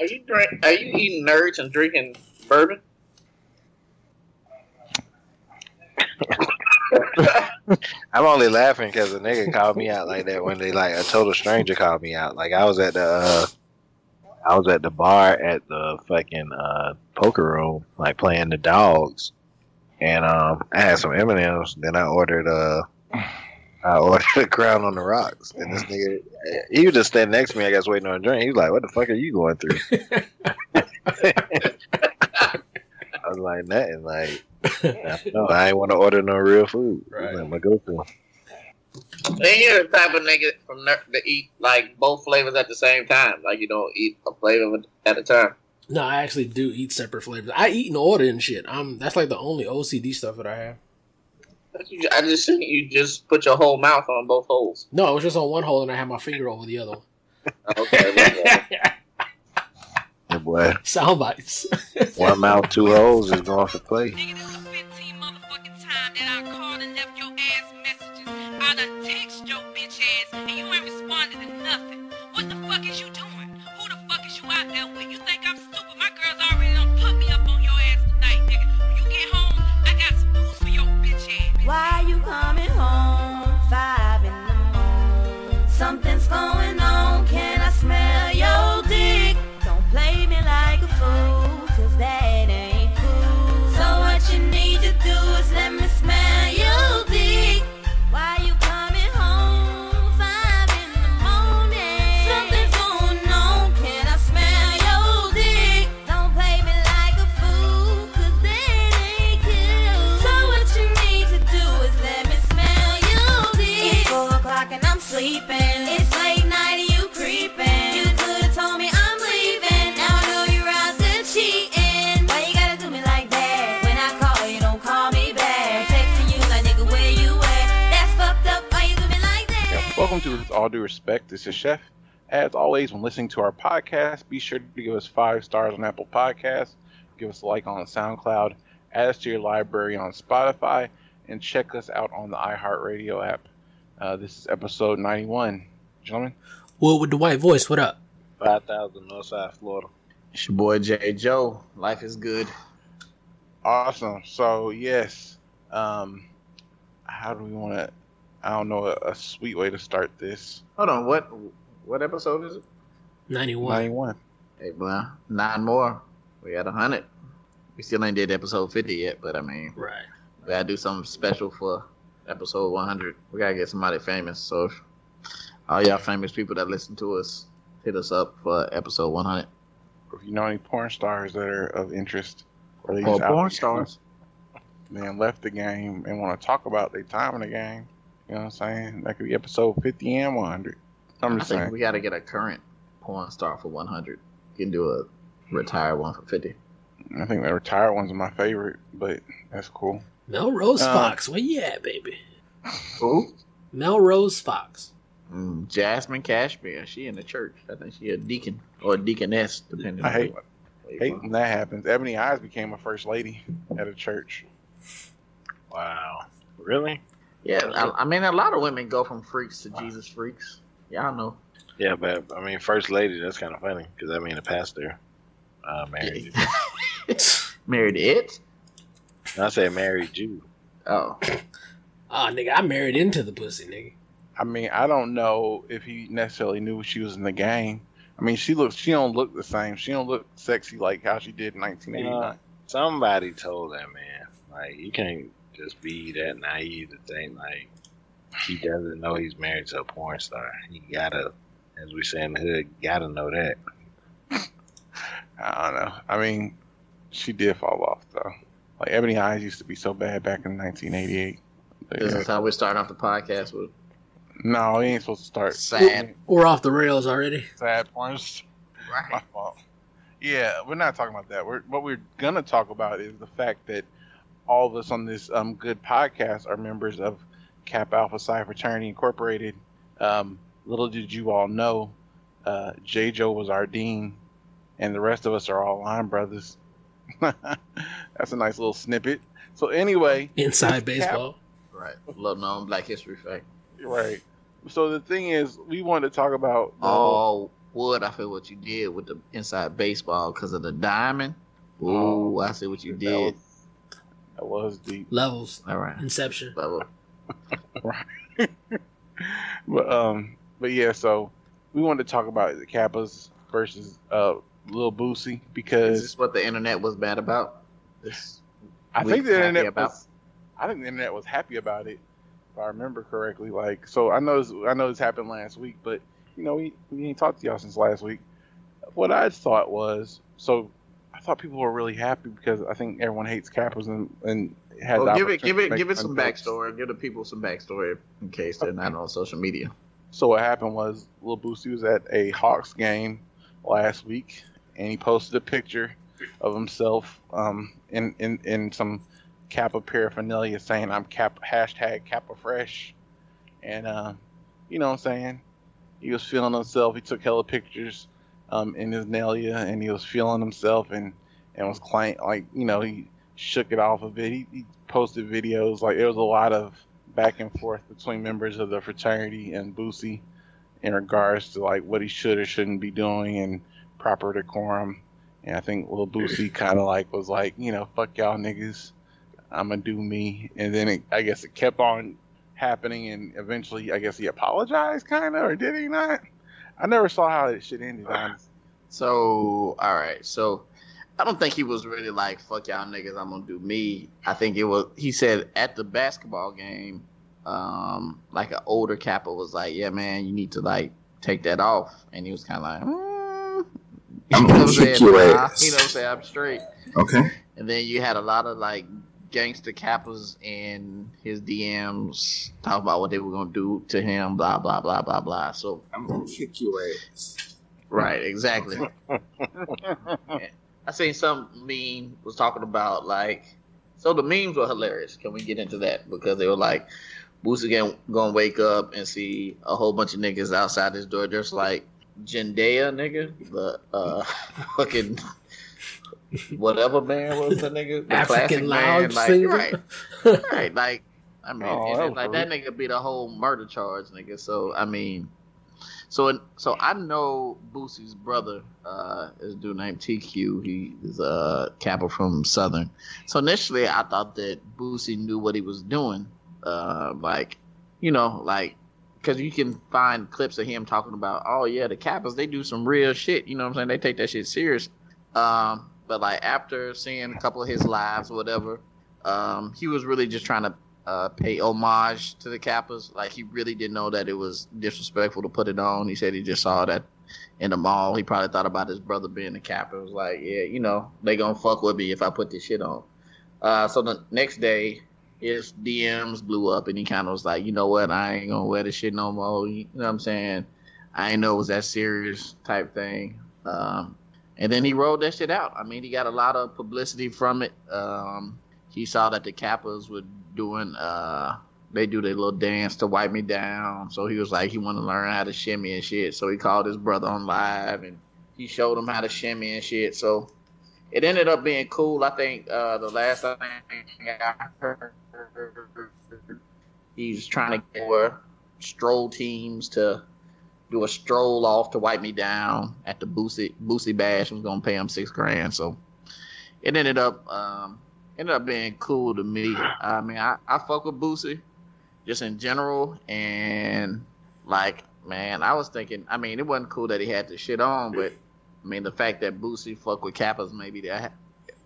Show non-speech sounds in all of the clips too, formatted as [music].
Are you drink? Are you eating nerds and drinking bourbon? [laughs] I'm only laughing because a nigga called me out like that when they like a total stranger called me out. Like I was at the uh, I was at the bar at the fucking uh, poker room, like playing the dogs, and um, I had some M and M's. Then I ordered uh, I ordered a crown on the rocks, and this nigga he was just standing next to me. I guess waiting on a drink. He was like, "What the fuck are you going through?" [laughs] I was like, "Nothing." Like, [laughs] no, I ain't want to order no real food. Right. I'm gonna go to. And you're the type of nigga from ner- to eat like both flavors at the same time. Like you don't eat a flavor at a time. No, I actually do eat separate flavors. I eat in order and shit. I'm that's like the only OCD stuff that I have. I just think you just put your whole mouth on both holes. No, it was just on one hole and I had my finger over the other one. [laughs] Okay. Yeah, boy. [laughs] Sound bites. One mouth, two holes is going for play. All Due Respect. This is Chef. As always, when listening to our podcast, be sure to give us five stars on Apple Podcasts, give us a like on SoundCloud, add us to your library on Spotify, and check us out on the iHeartRadio app. Uh, this is episode 91. Gentlemen, Well, with the white voice, what up? Five thousand Northside Florida. It's your boy J Joe. Life is good. awesome. So, yes, um, how do we want to? I don't know a, a sweet way to start this. Hold on. What what episode is it? 91. 91. Hey, well, nine more. We at hundred. We still ain't did episode fifty yet, but I mean, Right. we gotta do something special for episode one hundred. We gotta get somebody famous. So, if all y'all famous people that listen to us, hit us up for episode one hundred. If you know any porn stars that are of interest, or they Or just out porn stars. man left the game and want to talk about their time in the game. You know what I'm saying? That could be episode 50 and 100. I'm I just think saying. we gotta get a current porn star for one hundred. You can do a retired one for fifty. I think the retired one's are my favorite, but that's cool. Melrose Uh, Fox, where you at, baby? Who? Melrose Fox. Mm, Jasmine Cashmere. She in the church. I think she a deacon or a deaconess, depending. I on hate, what- where hate when that happens. Ebony Eyes became a first lady at a church. Wow. Really? Yeah, I, I mean, a lot of women go from freaks to Jesus freaks. Y'all know. Yeah, but I mean, first lady. That's kind of funny because I mean, the pastor uh, married. [laughs] Married it? I said married you. Oh, [coughs] Ah, nigga, I married into the pussy, nigga. I mean, I don't know if he necessarily knew she was in the gang. I mean, she looks. She don't look the same. She don't look sexy like how she did in 1989. Somebody told that man, like, you can't just be that naive to think like he doesn't know he's married to a porn star. He gotta, as we say in the hood, gotta know that. I don't know. I mean, she did fall off though. Like Ebony Eyes used to be so bad back in 1988. But, this yeah. is how we start off the podcast with No, he ain't supposed to start sad. We're off the rails already. sad porn. My fault. Yeah, we're not talking about that. We're, what we're gonna talk about is the fact that all of us on this um, good podcast are members of Kappa Alpha Psi Fraternity Incorporated. Um, little did you all know, uh, J. Joe was our dean, and the rest of us are all line brothers. [laughs] That's a nice little snippet. So anyway, Inside baseball. Right. Little known Black History fact. right. So the thing is, we wanted to talk about the whole- All would. I feel what you did with the inside baseball because of the diamond. Ooh, Oh, I see what you that did. Was- That was deep. Levels, All right. Inception. Level. [laughs] Right. [laughs] but um, but yeah. So we wanted to talk about the Kappas versus uh Lil Boosie Is because this is what the internet was bad about? This I think the internet about- was. I think the internet was happy about it, if I remember correctly. Like, so I know this, I know this happened last week, but you know, we, we ain't talked to y'all since last week. What I thought was, so I thought people were really happy because I think everyone hates Kappas and and had Well, give it, give it, give it some jokes. backstory. Give the people some backstory in case they're not on social media. So what happened was Lil Boosie was at a Hawks game last week, and he posted a picture of himself um, in, in in some Kappa paraphernalia saying I'm Cap hashtag Kappa Fresh, and uh, you know what I'm saying. He was feeling himself. He took hella pictures um, in his Nelia, and he was feeling himself, and and was claim like you know he shook it off a bit. He, he posted videos like there was a lot of back and forth between members of the fraternity and Boosie in regards to like what he should or shouldn't be doing and proper decorum. And I think Lil Boosie [clears throat] kind of like was like, you know, fuck y'all niggas, I'm gonna do me. And then it, I guess it kept on happening, and eventually, I guess he apologized, kind of, or did he not? I never saw how that shit ended. [sighs] Honestly. So, all right. So, I don't think he was really like, fuck y'all niggas, I'm gonna do me. I think it was, he said at the basketball game, um, like an older Kappa was like, yeah, man, you need to like take that off. And he was kind of like, mm. I'm You know gonna what I'm kick saying? your ass. You know what I'm? I'm straight. Okay. And then you had a lot of like gangster Kappas in his DMs talk about what they were gonna do to him, blah blah blah blah blah. So I'm gonna kick your ass. right, exactly. [laughs] I seen some meme was talking about like, so the memes were hilarious. Can we get into that because they were like, Boosie gonna, gonna wake up and see a whole bunch of niggas outside his door, just like Jendea nigga, the uh [laughs] fucking whatever man was the nigga, the classic African man, lounge like right, right, like I mean, Oh, that like that nigga be the whole murder charge, nigga. So I mean, so so I know Boosie's brother uh, is a dude named TQ. He is a Kappa from Southern. So initially, I thought that Boosie knew what he was doing, uh, like you know, like because you can find clips of him talking about, oh yeah, the Kappas they do some real shit. You know what I'm saying? They take that shit serious. Um, but like after seeing a couple of his lives or whatever, um, he was really just trying to uh, pay homage to the Kappas. Like he really didn't know that it was disrespectful to put it on. He said he just saw that in the mall. He probably thought about his brother being a Kappa. It was like, yeah, you know, they gonna fuck with me if I put this shit on. Uh, so the next day, his DMs blew up, and he kind of was like, you know what, I ain't gonna wear this shit no more. You know what I'm saying? I ain't know it was that serious type thing. Um, and then he rolled that shit out. I mean, he got a lot of publicity from it. Um, he saw that the Kappas were doing, uh, they do their little dance to wipe me down. So he was like, he wanted to learn how to shimmy and shit. So he called his brother on live and he showed him how to shimmy and shit. So it ended up being cool. I think uh, the last thing I heard, he's trying to get more stroll teams to do a stroll off to wipe me down at the Boosie Boosie Bash. I Was gonna pay him six grand, so it ended up um, ended up being cool to me. I mean, I, I fuck with Boosie just in general, and like man, I was thinking. I mean, it wasn't cool that he had the shit on, but I mean, the fact that Boosie fuck with Kappas, maybe that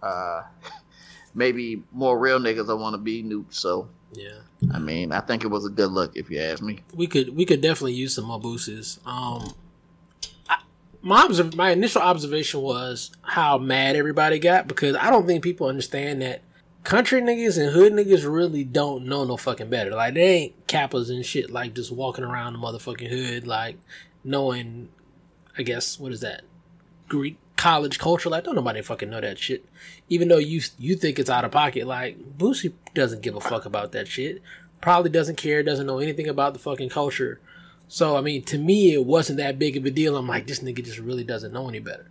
uh, [laughs] maybe more real niggas don't want to be nuked. So Yeah, I mean, I think it was a good look if you ask me. we could we could definitely use some more boosters. Um, I, my observ- my initial observation was how mad everybody got because I don't think people understand that country niggas and hood niggas really don't know no fucking better. Like they ain't kappas and shit like just walking around the motherfucking hood like knowing. I guess what is that? Greek college culture. Like don't nobody fucking know that shit. Even though you you think it's out of pocket, like Boosie doesn't give a fuck about that shit. Probably doesn't care. Doesn't know anything about the fucking culture. So I mean, to me, it wasn't that big of a deal. I'm like, this nigga just really doesn't know any better.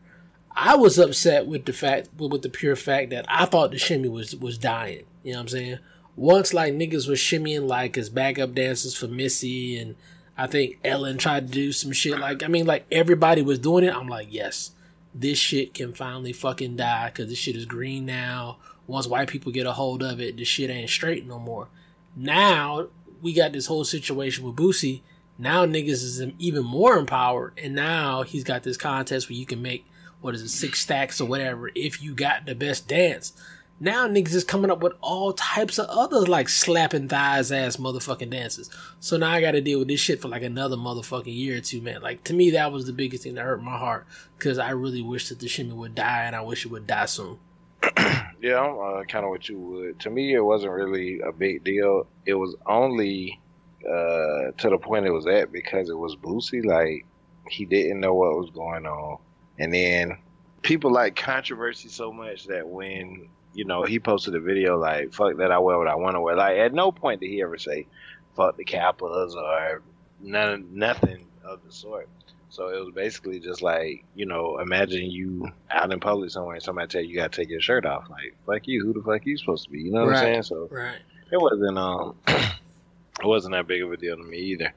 I was upset with the fact, with the pure fact that I thought the shimmy was was dying. You know what I'm saying? Once like niggas was shimmying like as backup dancers for Missy, and I think Ellen tried to do some shit. Like, I mean, like everybody was doing it. I'm like, yes, this shit can finally fucking die because this shit is green now. Once white people get a hold of it, this shit ain't straight no more. Now we got this whole situation with Boosie. Now niggas is even more empowered, and now he's got this contest where you can make what is it six stacks or whatever if you got the best dance. Now niggas is coming up with all types of other like slapping thighs ass motherfucking dances. So now I got to deal with this shit for like another motherfucking year or two, man. Like to me, that was the biggest thing that hurt my heart because I really wish that the shimmy would die, and I wish it would die soon. [clears throat] Yeah, I'm uh, kind of what you would. To me, it wasn't really a big deal. It was only uh, to the point it was at because it was Boosie. Like he didn't know what was going on, and then people like controversy so much that when you know he posted a video like "fuck that, I wear what I want to wear." Like at no point did he ever say "fuck the Kappas" or none, nothing of the sort. So it was basically just like, you know, imagine you out in public somewhere and somebody tell you you gotta take your shirt off. Like, fuck you, who the fuck you supposed to be? You know what Right. I'm saying? So Right. it wasn't um [clears throat] it wasn't that big of a deal to me either.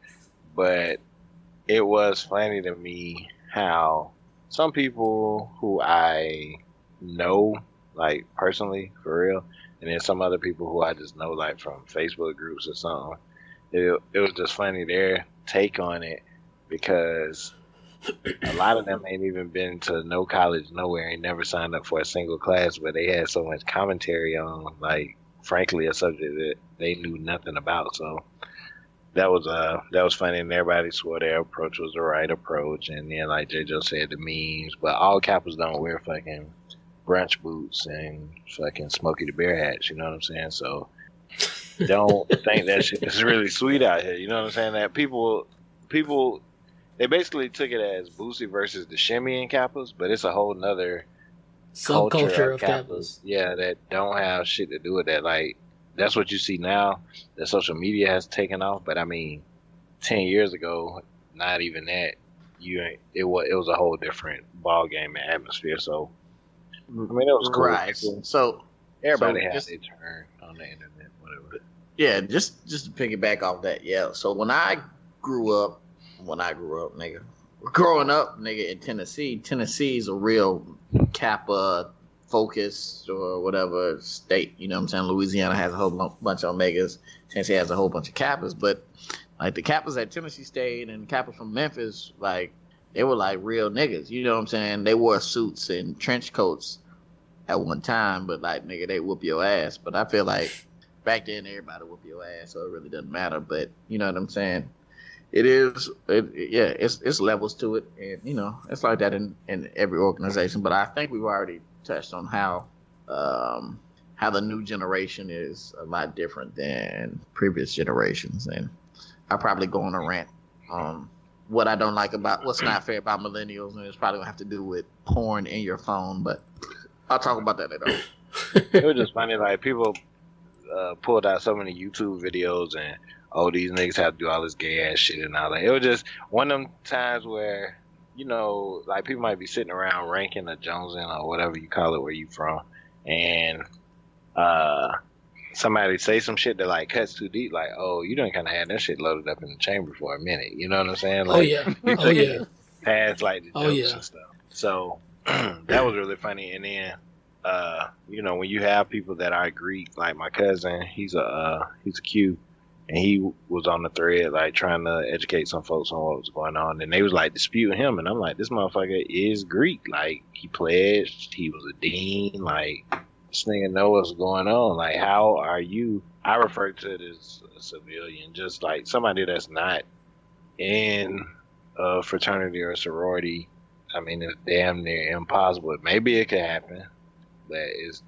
But it was funny to me how some people who I know, like personally, for real, and then some other people who I just know like from Facebook groups or something. It it was just funny their take on it because a lot of them ain't even been to no college nowhere, ain't never signed up for a single class, but they had so much commentary on like frankly a subject that they knew nothing about. So that was uh that was funny and everybody swore their approach was the right approach and then like JoJo said the memes, but all Kappas don't wear fucking brunch boots and fucking Smokey the Bear hats, you know what I'm saying? So don't [laughs] think that shit is really sweet out here, you know what I'm saying? That people people they basically took it as Boosie versus the Shimmy and Kappas, but it's a whole nother Subculture of Kappas. yeah, that don't have shit to do with that. Like that's what you see now. That social media has taken off, but I mean, ten years ago, not even that. You ain't, it was it was a whole different ball game and atmosphere. So I mean, it was cool. Right. So Everybody So had just- their turn on the internet, whatever. yeah, just just to piggyback off that, yeah. So when I grew up, when I grew up, nigga, growing up, nigga, in Tennessee, Tennessee's a real Kappa focused or whatever state. You know what I'm saying? Louisiana has a whole bunch of Omegas. Tennessee has a whole bunch of Kappas, but like the Kappas at Tennessee State and Kappas from Memphis, like they were like real niggas. You know what I'm saying? They wore suits and trench coats at one time, but like nigga, they whoop your ass. But I feel like back then everybody whoop your ass, so it really doesn't matter. But you know what I'm saying? It is, it, yeah, it's it's levels to it, and you know it's like that in in every organization. But I think we've already touched on how um how the new generation is a lot different than previous generations, and I probably go on a rant um what I don't like about what's not fair about millennials, and it's probably gonna have to do with porn in your phone, but I'll talk about that later. [laughs] it was just funny. Like people uh, pulled out so many YouTube videos and oh, these niggas have to do all this gay ass shit and all that. It was just one of them times where you know, like people might be sitting around ranking a Jonesin or whatever you call it where you from, and uh. Somebody say some shit that like cuts too deep, like, "Oh, you done kind of had that shit loaded up in the chamber for a minute." You know what I'm saying? Like, [laughs] oh yeah. Oh yeah. past like the Oh, jokes yeah. and stuff. So [clears throat] that was really funny. And then, uh, you know, when you have people that are Greek, like my cousin, he's a uh, he's a Q, and he was on the thread like trying to educate some folks on what was going on, and they was like disputing him, and I'm like, this motherfucker is Greek. Like he pledged, he was a dean. Like this nigga know what's going on. Like how are you? I refer to it as a civilian, just like somebody that's not in a fraternity or sorority, I mean, it's damn near impossible. Maybe it could happen, but it's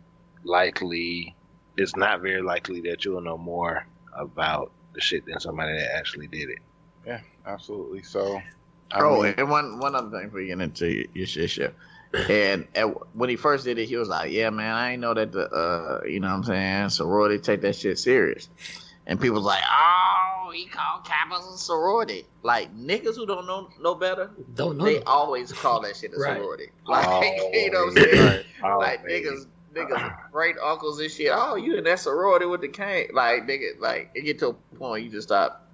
likely, it's not very likely that you'll know more about the shit than somebody that actually did it. Yeah, absolutely. So, I Oh, mean, and one one other thing before you get into your, your shit shit. And at, when he first did it, he was like, "Yeah, man, I ain't know that the uh, you know what I'm saying sorority take that shit serious." And people was like, "Oh, he called Kappas a sorority." Like niggas who don't know no better, Don't know. they them. always call that shit a Right. sorority. [laughs] Like Oh, you know what I'm saying? Oh, like man. niggas, niggas, great uncles and shit. Oh, you in that sorority with the cane? Like nigga, like it get to a point you just stop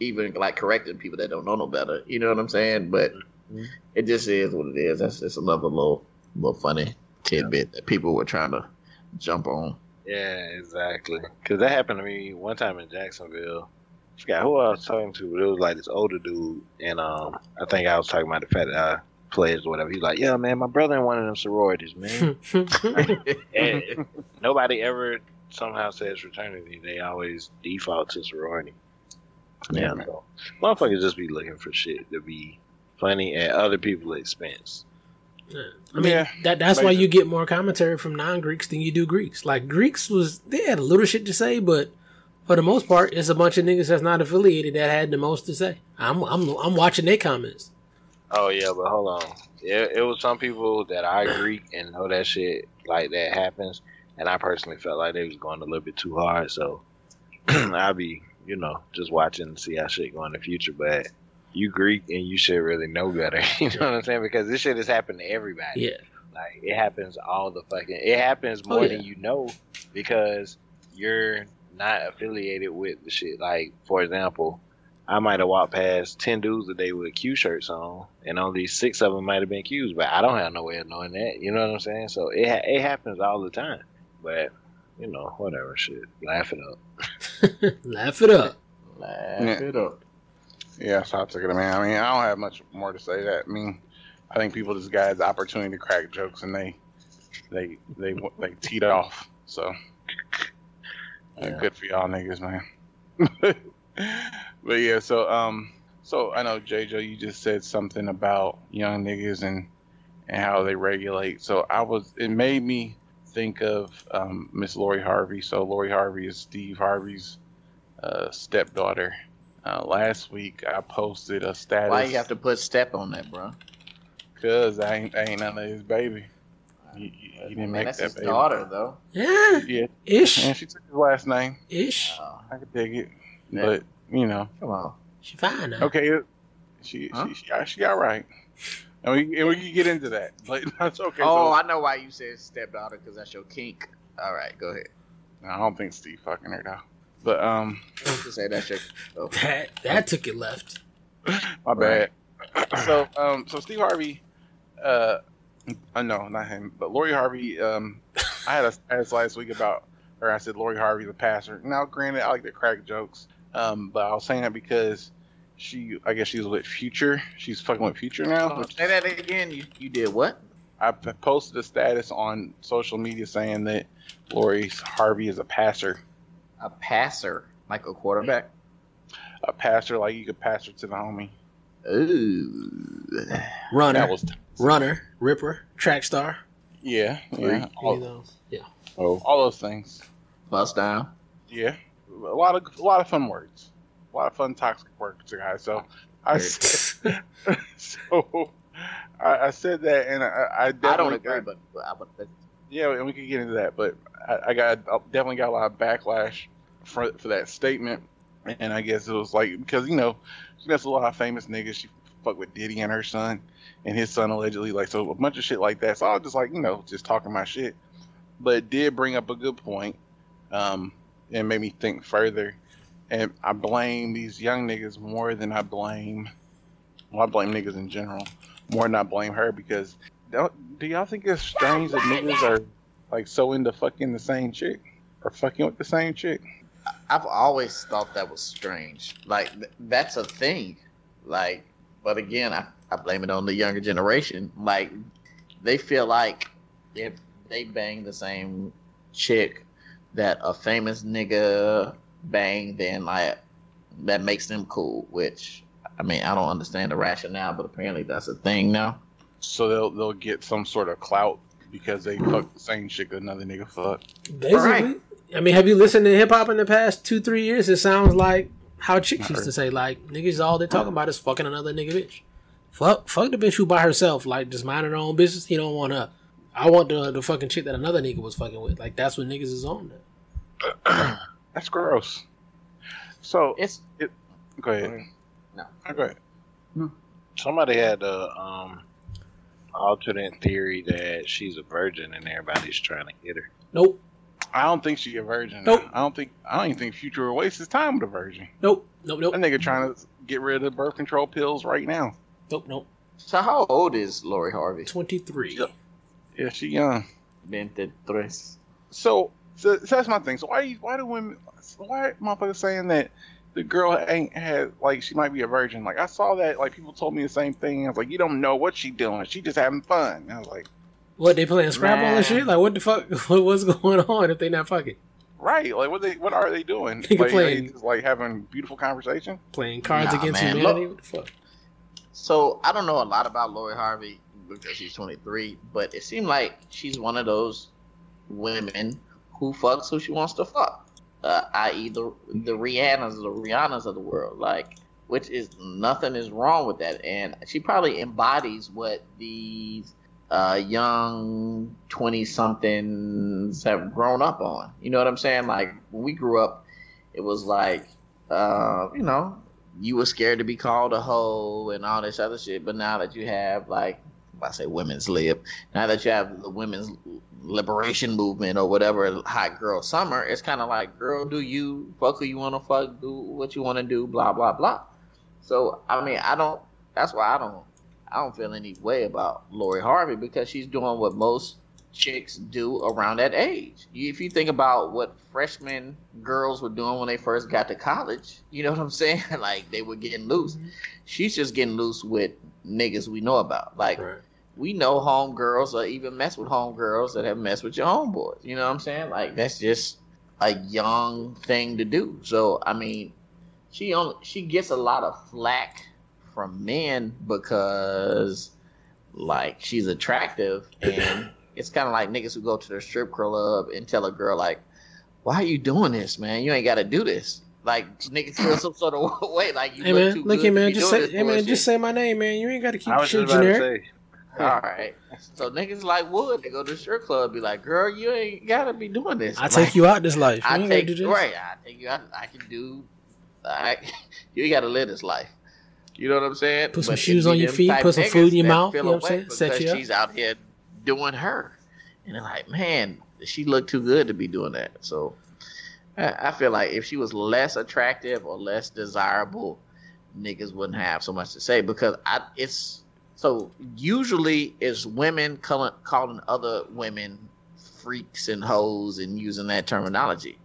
even like correcting people that don't know no better. You know what I'm saying? But. It just is what it is. That's just another little little funny tidbit that people were trying to jump on. Yeah, exactly. Because that happened to me one time in Jacksonville. I forgot who I was talking to, but it was like this older dude, and um, I think I was talking about the fact that I pledged or whatever. He's like, "Yeah, man, my brother in one of them sororities, man." [laughs] and nobody ever somehow says fraternity. They always default to sorority. Yeah, man. so motherfuckers just be looking for shit to be funny at other people's expense. Yeah. I mean, Yeah, that that's why you get more commentary from non Greeks than you do Greeks. Like Greeks was they had a little shit to say, but for the most part, it's a bunch of niggas that's not affiliated that had the most to say. I'm I'm I'm watching their comments. Oh yeah, but hold on. It, it was some people that I [clears throat] Greek and know that shit like that happens, and I personally felt like they was going a little bit too hard. So [clears throat] I'll be, you know, just watching to see how shit go in the future. But you Greek and you should really know better. [laughs] You know what I'm saying? Because this shit has happened to everybody. Yeah, Like it happens all the fucking. It happens Oh, more yeah. than you know because you're not affiliated with the shit. Like for example, I might have walked past ten dudes a day with Q shirts on, and only six of them might have been Qs. But I don't have no way of knowing that. You know what I'm saying? So it ha- it happens all the time. But you know, whatever. Shit, laugh it up. [laughs] laugh it up. Laugh Yeah. it up. Yeah, so I took it, man. I mean, I don't have much more to say. That I mean, I think people just got the opportunity to crack jokes, and they, they, they, they teed off. So, Yeah. good for y'all niggas, man. [laughs] but yeah, so um, so I know JJ, you just said something about young niggas and and how they regulate. So I was, it made me think of um, Miss Lori Harvey. So Lori Harvey is Steve Harvey's uh, stepdaughter. Uh, last week I posted a status. Why you have to put step on that, bro? Cause I ain't, I ain't none of his baby. He, he, he didn't Man, make that's that his baby. daughter, though. Yeah, Yeah, ish, and she took his last name. ish. Oh, I could dig it, Yeah. but you know, come on. She fine now. okay, she Huh? she she, she all right, and we and we can get into that, [laughs] but that's okay. oh, so, I know why you said stepdaughter because that's your kink. All right, go ahead. I don't think Steve fucking her though. But um, Just say that shit. Oh. That that took it left. my Right. bad. so um, so Steve Harvey, uh, uh, no, not him, but Lori Harvey. Um, I had a status last week about her. I said Lori Harvey, the passer. Now, granted, I like to crack jokes, um, but I was saying that because she, I guess she's was with Future. She's fucking with Future now. Oh, say that again. You you did what? I posted a status on social media saying that Lori Harvey is a passer. A passer, like a quarterback. A passer, like you could pass it to the homie. Ooh. Runner, That was runner, ripper, track star. yeah, yeah, Any of all, those. Yeah. Oh, all those things. Bust down. Yeah, a lot of a lot of fun words, a lot of fun toxic words, to guys. So I said, [laughs] so I, I said that, and I, I I don't agree, got- but, but I would. Yeah, and we could get into that, but I, I got I definitely got a lot of backlash for for that statement, and I guess it was like because you know she gets a lot of famous niggas. She fucked with Diddy and her son, and his son allegedly like so a bunch of shit like that. So I was just like you know just talking my shit, but did bring up a good point, um, and made me think further. And I blame these young niggas more than I blame. Well, I blame niggas in general more than I blame her because do y'all think it's strange that niggas are like so into fucking the same chick or fucking with the same chick? I've always thought that was strange. Like th- that's a thing. Like, but again, I, I blame it on the younger generation. Like, they feel like if they bang the same chick that a famous nigga bang, then like that makes them cool. Which I mean, I don't understand the rationale, but apparently that's a thing now. So they'll they'll get some sort of clout because they fuck the same shit that another nigga fuck. Basically, Right. I mean, have you listened to hip hop in the past two, three years? It sounds like how chicks used to say, like niggas all they talking about is fucking another nigga bitch. Fuck, fuck the bitch who by herself, like just minding her own business. He don't want her. I want the the fucking chick that another nigga was fucking with. Like that's what niggas is on. Now. [clears throat] That's gross. So It's go ahead. No. Go ahead. somebody had a um alternate theory that she's a virgin and everybody's trying to get her. Nope. I don't think she a virgin. Nope. I don't think. I don't even think Future will waste his time with a virgin. Nope, nope, nope, That nigga trying to get rid of birth control pills right now. nope, nope. So how old is Lori Harvey? Twenty three. Yeah. Yeah, she young. 23. So, so, so that's my thing. So why you- why do women why motherfuckers saying that the girl ain't had like she might be a virgin? Like I saw that like people told me the same thing. I was like, you don't know what she doing. She just having fun. And I was like, What they playing Scrabble Man. and shit? Like what the fuck? [laughs] What, what's going on if they not fucking right? Like what they what are they doing? Nigga like, playing- they just like having beautiful conversation. playing Cards Nah, Against man, Humanity? look- What the fuck? So I don't know a lot about Lori Harvey because she's 23, but it seemed like she's one of those women who fucks who she wants to fuck, uh, i.e. the the Rihannas, the Rihannas of the world, like. Which is nothing is wrong with that, and she probably embodies what these uh, young twenty somethings have grown up on. You know what I'm saying? Like when we grew up, it was like, uh, you know, you were scared to be called a hoe and all this other shit. But now that you have like, I say women's lib, now that you have the women's liberation movement or whatever, hot girl summer, it's kind of like, girl, do you fuck who you want to fuck, do what you want to do, blah blah blah. So I mean, I don't. That's why I don't. I don't feel any way about Lori Harvey because she's doing what most chicks do around that age. If you think about what freshman girls were doing when they first got to college, you know what I'm saying? [laughs] like they were getting loose. Mm-hmm. She's just getting loose with niggas we know about. Like Right. We know homegirls or even mess with homegirls that have messed with your homeboys. You know what I'm saying? Like that's just a young thing to do. So I mean, she only she gets a lot of flack from men because like she's attractive and [coughs] it's kind of like niggas who go to the strip club and tell a girl like, "Why are you doing this, man? You ain't got to do this." Like niggas feel some sort of [laughs] way, like you Hey look man, too look good here, to man. be Just doing say, hey man, bullshit. just say my name, man. You ain't got to keep I the was shit just about generic. To. All right. So niggas like Wood, they go to the strip club, be like, "Girl, you ain't gotta be doing this." I Like, take you out this life. You I ain't take do this. right. I take you out. I can do. I, [laughs] you gotta live this life. You know what I'm saying? Put some But shoes on your feet, put some food in your mouth, you know what I'm saying? Set because you up. She's out here doing her, and they're like, man, she looked too good to be doing that. So I, I feel like if she was less attractive or less desirable, niggas wouldn't have so much to say because I it's so usually it's women calling calling other women freaks and hoes and using that terminology.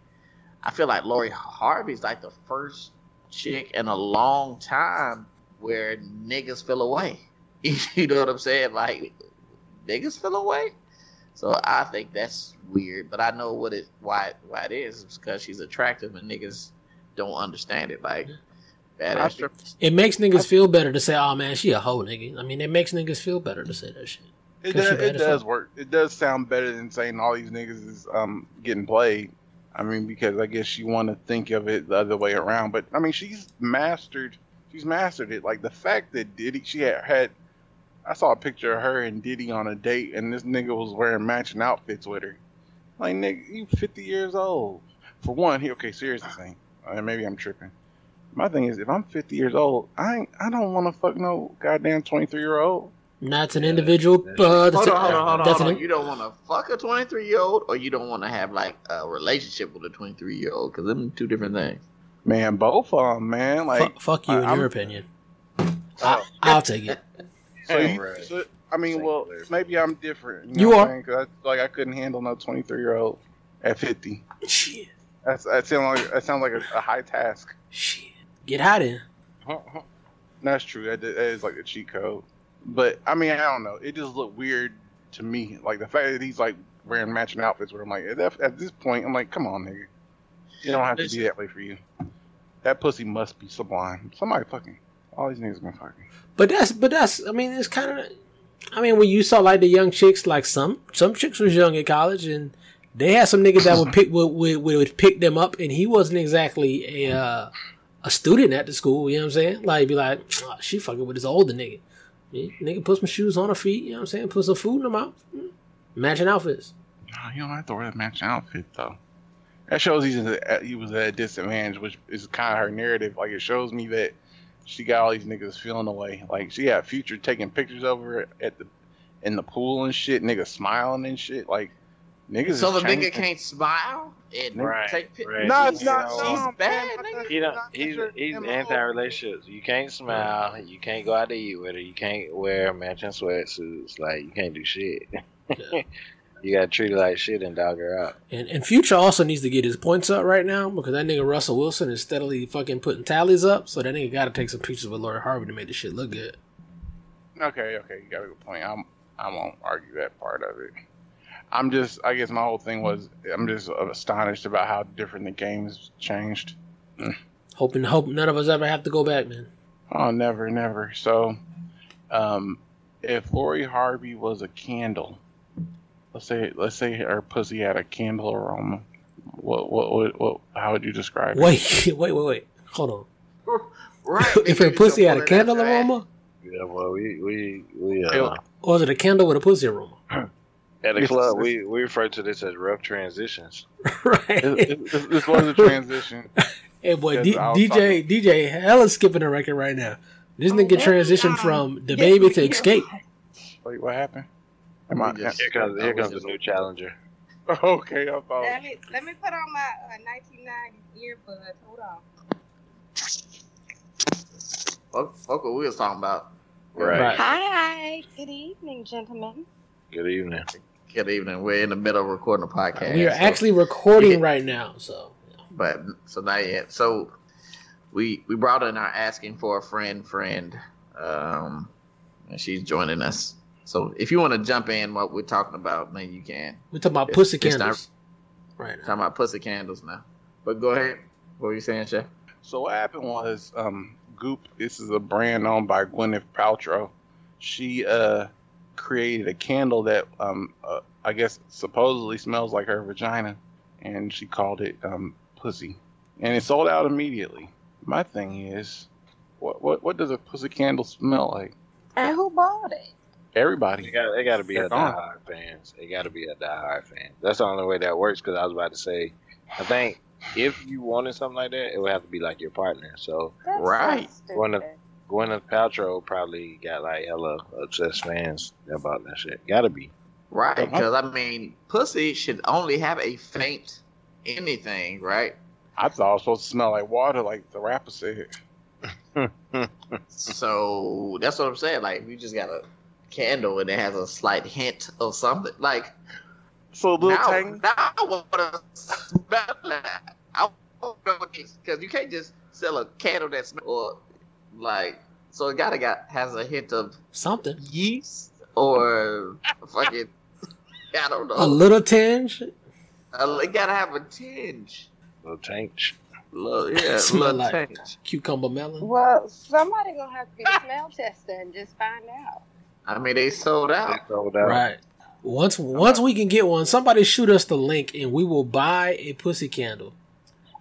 I feel like Lori Harvey's like the first chick in a long time where niggas feel away. [laughs] you know what I'm saying? Like niggas feel away. So I think that's weird, but I know what it why why it is. It's because she's attractive and niggas don't understand it. Like I badass. It makes niggas feel better to say, "Oh man, she a hoe, nigga." I mean, it makes niggas feel better to say that shit. It 'Cause she does, it does work. It does sound better than saying all these niggas is um getting played. I mean, because I guess you want to think of it the other way around. But I mean, she's mastered. She's mastered it. Like the fact that Diddy, she had, had I saw a picture of her and Diddy on a date, and this nigga was wearing matching outfits with her. Like, nigga, you 50 years old. For one, he okay. Seriously, thing. Uh, maybe I'm tripping. My thing is, if I'm 50 years old, I ain't, I don't want to fuck no goddamn 23 year old. That's an individual. that's- Uh, that's Hold a- on, hold on, hold on, an- You don't want to fuck a 23 year old, or you don't want to have like a relationship with a 23 year old, because them two different things. Man, both of them, man. Like, Fu- fuck you I- in I'm- your opinion. I, I'll take it. so you, so, I mean, well, Same maybe I'm different. You know what are. I'm saying? 'Cause I, like I couldn't handle no 23 year old at 50. Shit, That's that sounds like that sounds like a, a high task. shit. Get hot in. That's true. That, that is like a cheat code. But I mean, I don't know. It just looked weird to me. Like the fact that he's like wearing matching outfits with him. Like at, that- at this point, I'm like, come on, nigga. You don't have to be that way for you. That pussy must be sublime. Somebody fucking. All these niggas been fucking. But that's but that's I mean it's kind of I mean when you saw like the young chicks like some some chicks was young in college and they had some niggas that would pick would, would, would pick them up and he wasn't exactly a uh, a student at the school you know what I'm saying like be like [tsk] "Ah, she fucking with this older nigga Yeah, nigga put some shoes on her feet you know what I'm saying put some food in her mouth Mm. matching outfits you don't have to wear the matching outfit though. That shows he's at, he was at a disadvantage, which is kind of her narrative. Like it shows me that she got all these niggas feeling away. Like she had Future taking pictures of her at the in the pool and shit, niggas smiling and shit. Like Niggas So the nigga changing. can't smile and Right, take pictures. right. No, it's not. Oh, he's no, bad, nigga. that's He don't. He's he's anti-relationships. You can't smile. You can't go out to eat with her. You can't wear matching sweatsuits. Like you can't do shit. Yeah. [laughs] you gotta treat her like shit and dog her out. And, and Future also needs to get his points up right now because that nigga Russell Wilson is steadily fucking putting tallies up. So that nigga got to take some pictures with Lori Harvey to make this shit look good. Okay, okay, you got a good point. I'm, I won't argue that part of it. I'm just, I guess my whole thing was, I'm just astonished about how different the game's changed. Hoping, hope none of us ever have to go back, man. Oh, never, never. So, um, if Lori Harvey was a candle, let's say, let's say her pussy had a candle aroma. What, what, what, what how would you describe it? Wait, [laughs] wait, wait, wait. Hold on. [laughs] Right. [laughs] if her pussy had a candle out your ass. aroma, Yeah, well, we we we uh, or is it a candle with a pussy aroma? [clears throat] at the club we we refer to this as rough transitions. [laughs] right. This, this, this was a transition. [laughs] Hey boy, Yes, D- I was DJ DJ hella skipping the record right now. This nigga transitioned from the baby to escape. Wait, what happened? Am I, just- Here comes I here comes the just- new challenger. [laughs] okay, I thought. Let me let me put on my uh, 1990 earbuds. Hold on. Fuck, fuck what we was talking about. Right. Right. Hi. Good evening, gentlemen. Good evening. Good evening. We're in the middle of recording a podcast. We are so- actually recording Yeah. right now, so but so not yet. So we we brought in our asking for a friend friend, um, and she's joining us. So if you want to jump in what we're talking about, then you can. we're talking about It's- pussy it's not- candles. Right now. Talking about pussy candles now. But go ahead. What were you saying, Chef? So what happened was, um, Goop. This is a brand owned by Gwyneth Paltrow. She uh created a candle that um uh, I guess supposedly smells like her vagina, and she called it um pussy, and it sold out immediately. My thing is, what what what does a pussy candle smell like? And who bought it? Everybody. It got it got to be a They're gone. diehard fans. It got to be a diehard fan. That's the only way that works. Because I was about to say, I think if you wanted something like that, it would have to be like your partner. So That's Right. So One of- stupid. Gwyneth Paltrow probably got like hella obsessed fans about that shit. Got to be. Right, Uh-huh. because I mean, pussy should only have a faint anything, right? I thought it was supposed to smell like water, like the rapper said. [laughs] So that's what I'm saying. Like, we just got a candle and it has a slight hint of something. Like, So little now, tang. now I want to smell that. I want because you can't just sell a candle that smells or like. So it gotta got has a hint of Something. yeast or fucking. [laughs] I don't know. A little tinge. Uh, it gotta have a tinge. A little tank. Little, [laughs] yeah, Smell little like- tinge. Cucumber melon. Well, somebody gonna have to be the smell tester and just find out. I mean, they sold out. They sold out. Right. Once once we can get one, somebody shoot us the link and we will buy a pussy candle.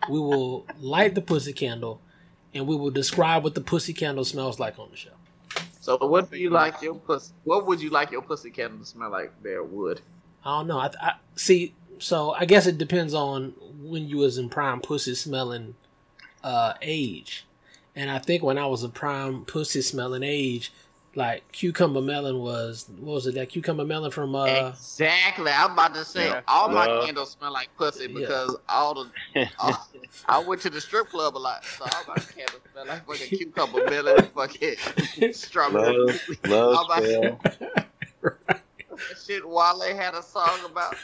We will light the pussy candle and we will describe what the pussy candle smells like on the show. So, what do you like your pussy? What would you like your pussy candle to smell like? There would. I don't know. I, I see. So I guess it depends on when you was in prime pussy smelling uh, age, and I think when I was a prime pussy smelling age, like cucumber melon was what was it? That cucumber melon from uh, exactly. I'm about to say Yeah. all my Love. candles smell like pussy Yeah. because all the [laughs] all, I went to the strip club a lot, so all my candles smell like fucking cucumber melon, fucking strawberry. Love, love All my- spell. [laughs] That shit Wale had a song about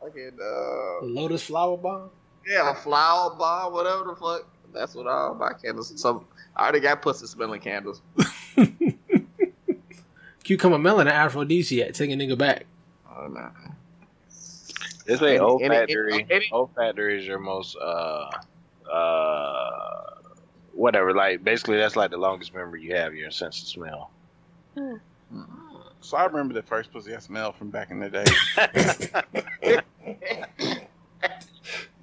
fucking uh lotus flower bomb. yeah, a flower bomb, whatever the fuck. That's what all my candles. So I already got pussy smelling candles. [laughs] Cucumber melon, an aphrodisiac, take a nigga back. Oh no. This ain't Any- olfactory. Old factory is your most uh uh whatever. Like basically, that's like the longest memory you have. Your sense of smell. So I remember the first pussy I smelled from back in the day. [laughs]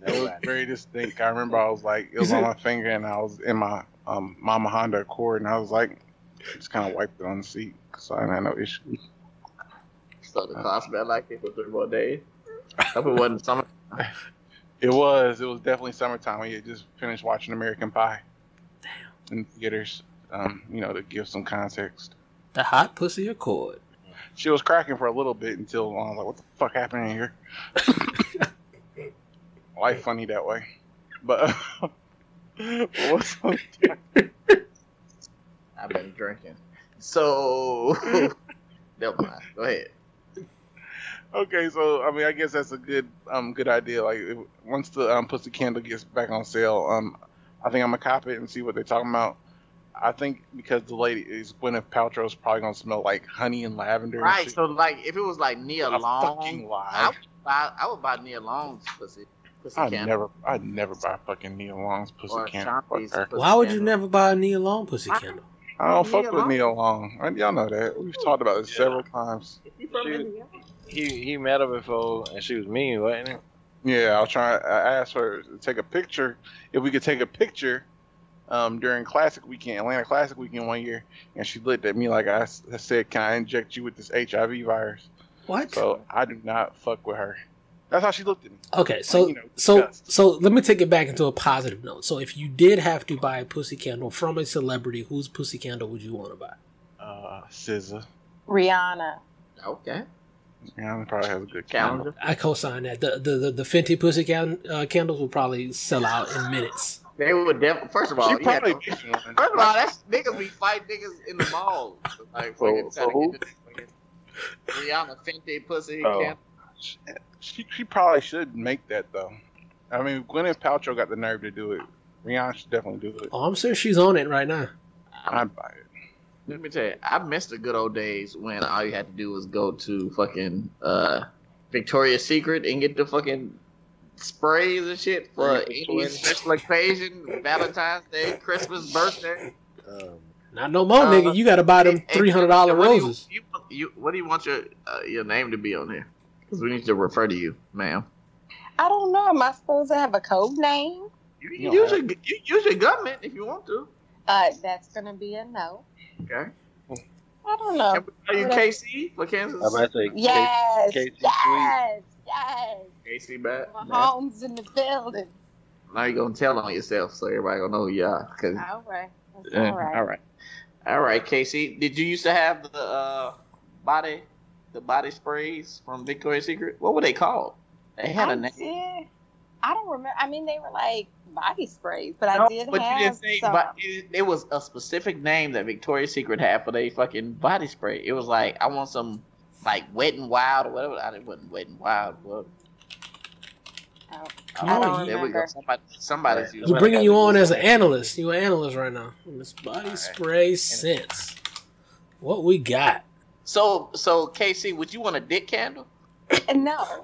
It was very distinct. I remember I was like, it was on my finger, and I was in my um, Mama Honda Accord, and I was like, just kind of wiped it on the seat, so I didn't have no issue. So the car smelled like it for three more days. Hope it wasn't summer. [laughs] It was, it was definitely summertime. We had just finished watching American Pie. Damn. In theaters, um, you know, to give some context. The hot pussy accord. she was cracking for a little bit until I was like, "What the fuck happened here?" [laughs] Life funny that way, but [laughs] what's I've been drinking. So, [laughs] never mind. Go ahead. okay? So I mean, I guess that's a good um good idea. Like if, once the um pussy candle gets back on sale, um, I think I'm gonna cop it and see what they're talking about. I think because the lady is Gwyneth Paltrow's probably gonna smell like honey and lavender. Right. shit. So, like, if it was like Nia Long, fucking I would buy. I would buy Nia Long's pussy. Pussy I'd candle. never, I'd never buy fucking Nia Long's pussy Or candle. Shanti's Fuck her. pussy Why would you never buy a Nia Long pussy I- candle? I don't Nia fuck with Long? Neil Long. And Y'all know that. We've talked about this Yeah. several times. Is he from She- He he met her before, and she was mean, wasn't it? Yeah, I was trying. I asked her to take a picture. If we could take a picture um, during Classic Weekend, Atlanta Classic Weekend one year, and she looked at me like I said, "Can I inject you with this HIV virus?" What? So I do not fuck with her. That's how she looked at me. Okay, so you know, so disgust. so let me take it back into a positive note. So if you did have to buy a pussy candle from a celebrity, whose pussy candle would you want to buy? Uh, SZA. Rihanna. Okay. Yeah, probably has a good candle. Calendar. I co-sign that. The the the, the Fenty pussy can, uh, candles will probably sell out in minutes. They would definitely. First of all, She probably to- First of all, that's niggas we fight niggas in the mall. Like So- fucking so who? get this fucking Rihanna Fenty pussy Oh. candle. She, she probably should make that though. I mean, Gwyneth Paltrow got the nerve to do it. Rihanna should definitely do it. Oh, I'm sure she's on it right now. I'd buy it. Let me tell you, I miss the good old days when all you had to do was go to fucking uh, Victoria's Secret and get the fucking sprays and shit for Right, any special occasion, Valentine's Day, Christmas, birthday. Um, Not no more, Uh, nigga. You got to buy them three hundred dollar what do you- roses. You, you, what do you want your uh, your name to be on here? Because we need to refer to you, ma'am. I don't know. Am I supposed to have a code name? You, You you don't use have your you use your government if you want to. Uh, that's gonna be a no. Okay. I don't know. Can we call you KC for Kansas? I'm about to say, Yes, Casey yes, yes. KC back. Mahomes in the building. Now you're gonna tell on yourself, so everybody gonna know who you are. 'cause- All right. That's Yeah, all right. all right, all right, Casey. Did you used to have the uh, body, the body sprays from Victoria's Secret? What were they called? They had I a name. did. I don't remember. I mean, they were like body sprays, but No, I did but have you didn't say. some. But it, it was a specific name that Victoria's Secret had for their fucking body spray. It was like I want some like Wet and Wild or whatever. I didn't wasn't Wet and Wild. But, Oh, Come I on, don't you- there we go. remember. Somebody, somebody's Right. using We're bringing you on as an analyst. You an analyst right now. Miss Body Alright. Spray Scents. What we got? So, so KC, would you want a dick candle? Uh, no. [laughs]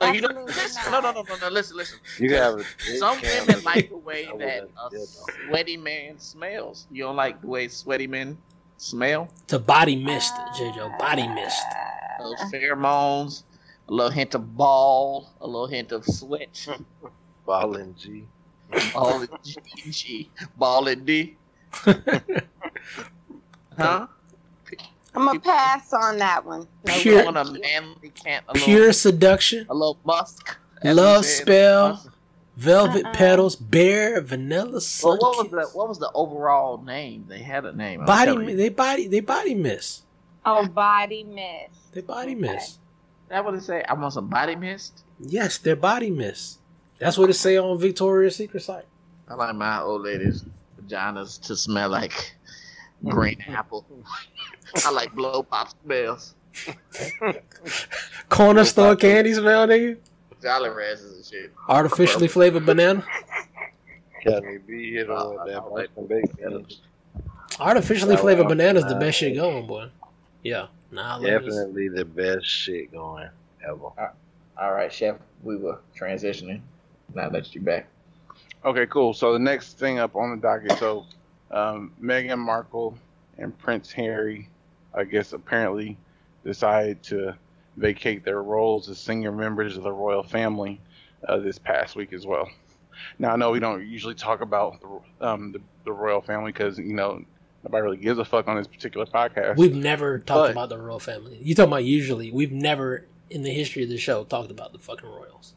Oh, you know, listen, not. no, no, no, no, no. Listen, listen. you have a Some candle. women like the way that a did, sweaty man smells. You don't like the way sweaty men smell? It's a body mist, JoJo. Body mist. Those pheromones, a little hint of ball, a little hint of sweat, [laughs] Ball and G. ball and G, G, ball and D. [laughs] Huh? I'm gonna pass on that one. Pure- you a manly can, a little, seduction. a little musk. Love spell. Musk. Velvet Uh-uh. petals. Bear. Vanilla Well, what was the what was the overall name? They had a name. I'm body. telling. They body. They body mist. Oh, body mist. They body Okay. mist. That what it say? I want some body mist. Yes, they're body mist. That's what it say on Victoria's Secret site. I like my old ladies' vaginas to smell like mm-hmm. green apple. I like blow pop smells, [laughs] Corner store candy smell, nigga. Jolly Ranchers and shit. Artificially flavored banana. Got me be hit Uh, on that like Boston bacon. Artificially flavored banana is the best shit going, boy. Yeah. Nah, I love this. Definitely the best shit going ever. All right, chef. We were transitioning. Now that you back. Okay, cool. So the next thing up on the docket, so um, Meghan Markle and Prince Harry, I guess apparently decided to vacate their roles as senior members of the royal family uh, this past week as well. Now I know we don't usually talk about the um, the, the royal family because you know nobody really gives a fuck on this particular podcast. We've never talked But- about the royal family. You talking about usually? We've never in the history of the show talked about the fucking royals.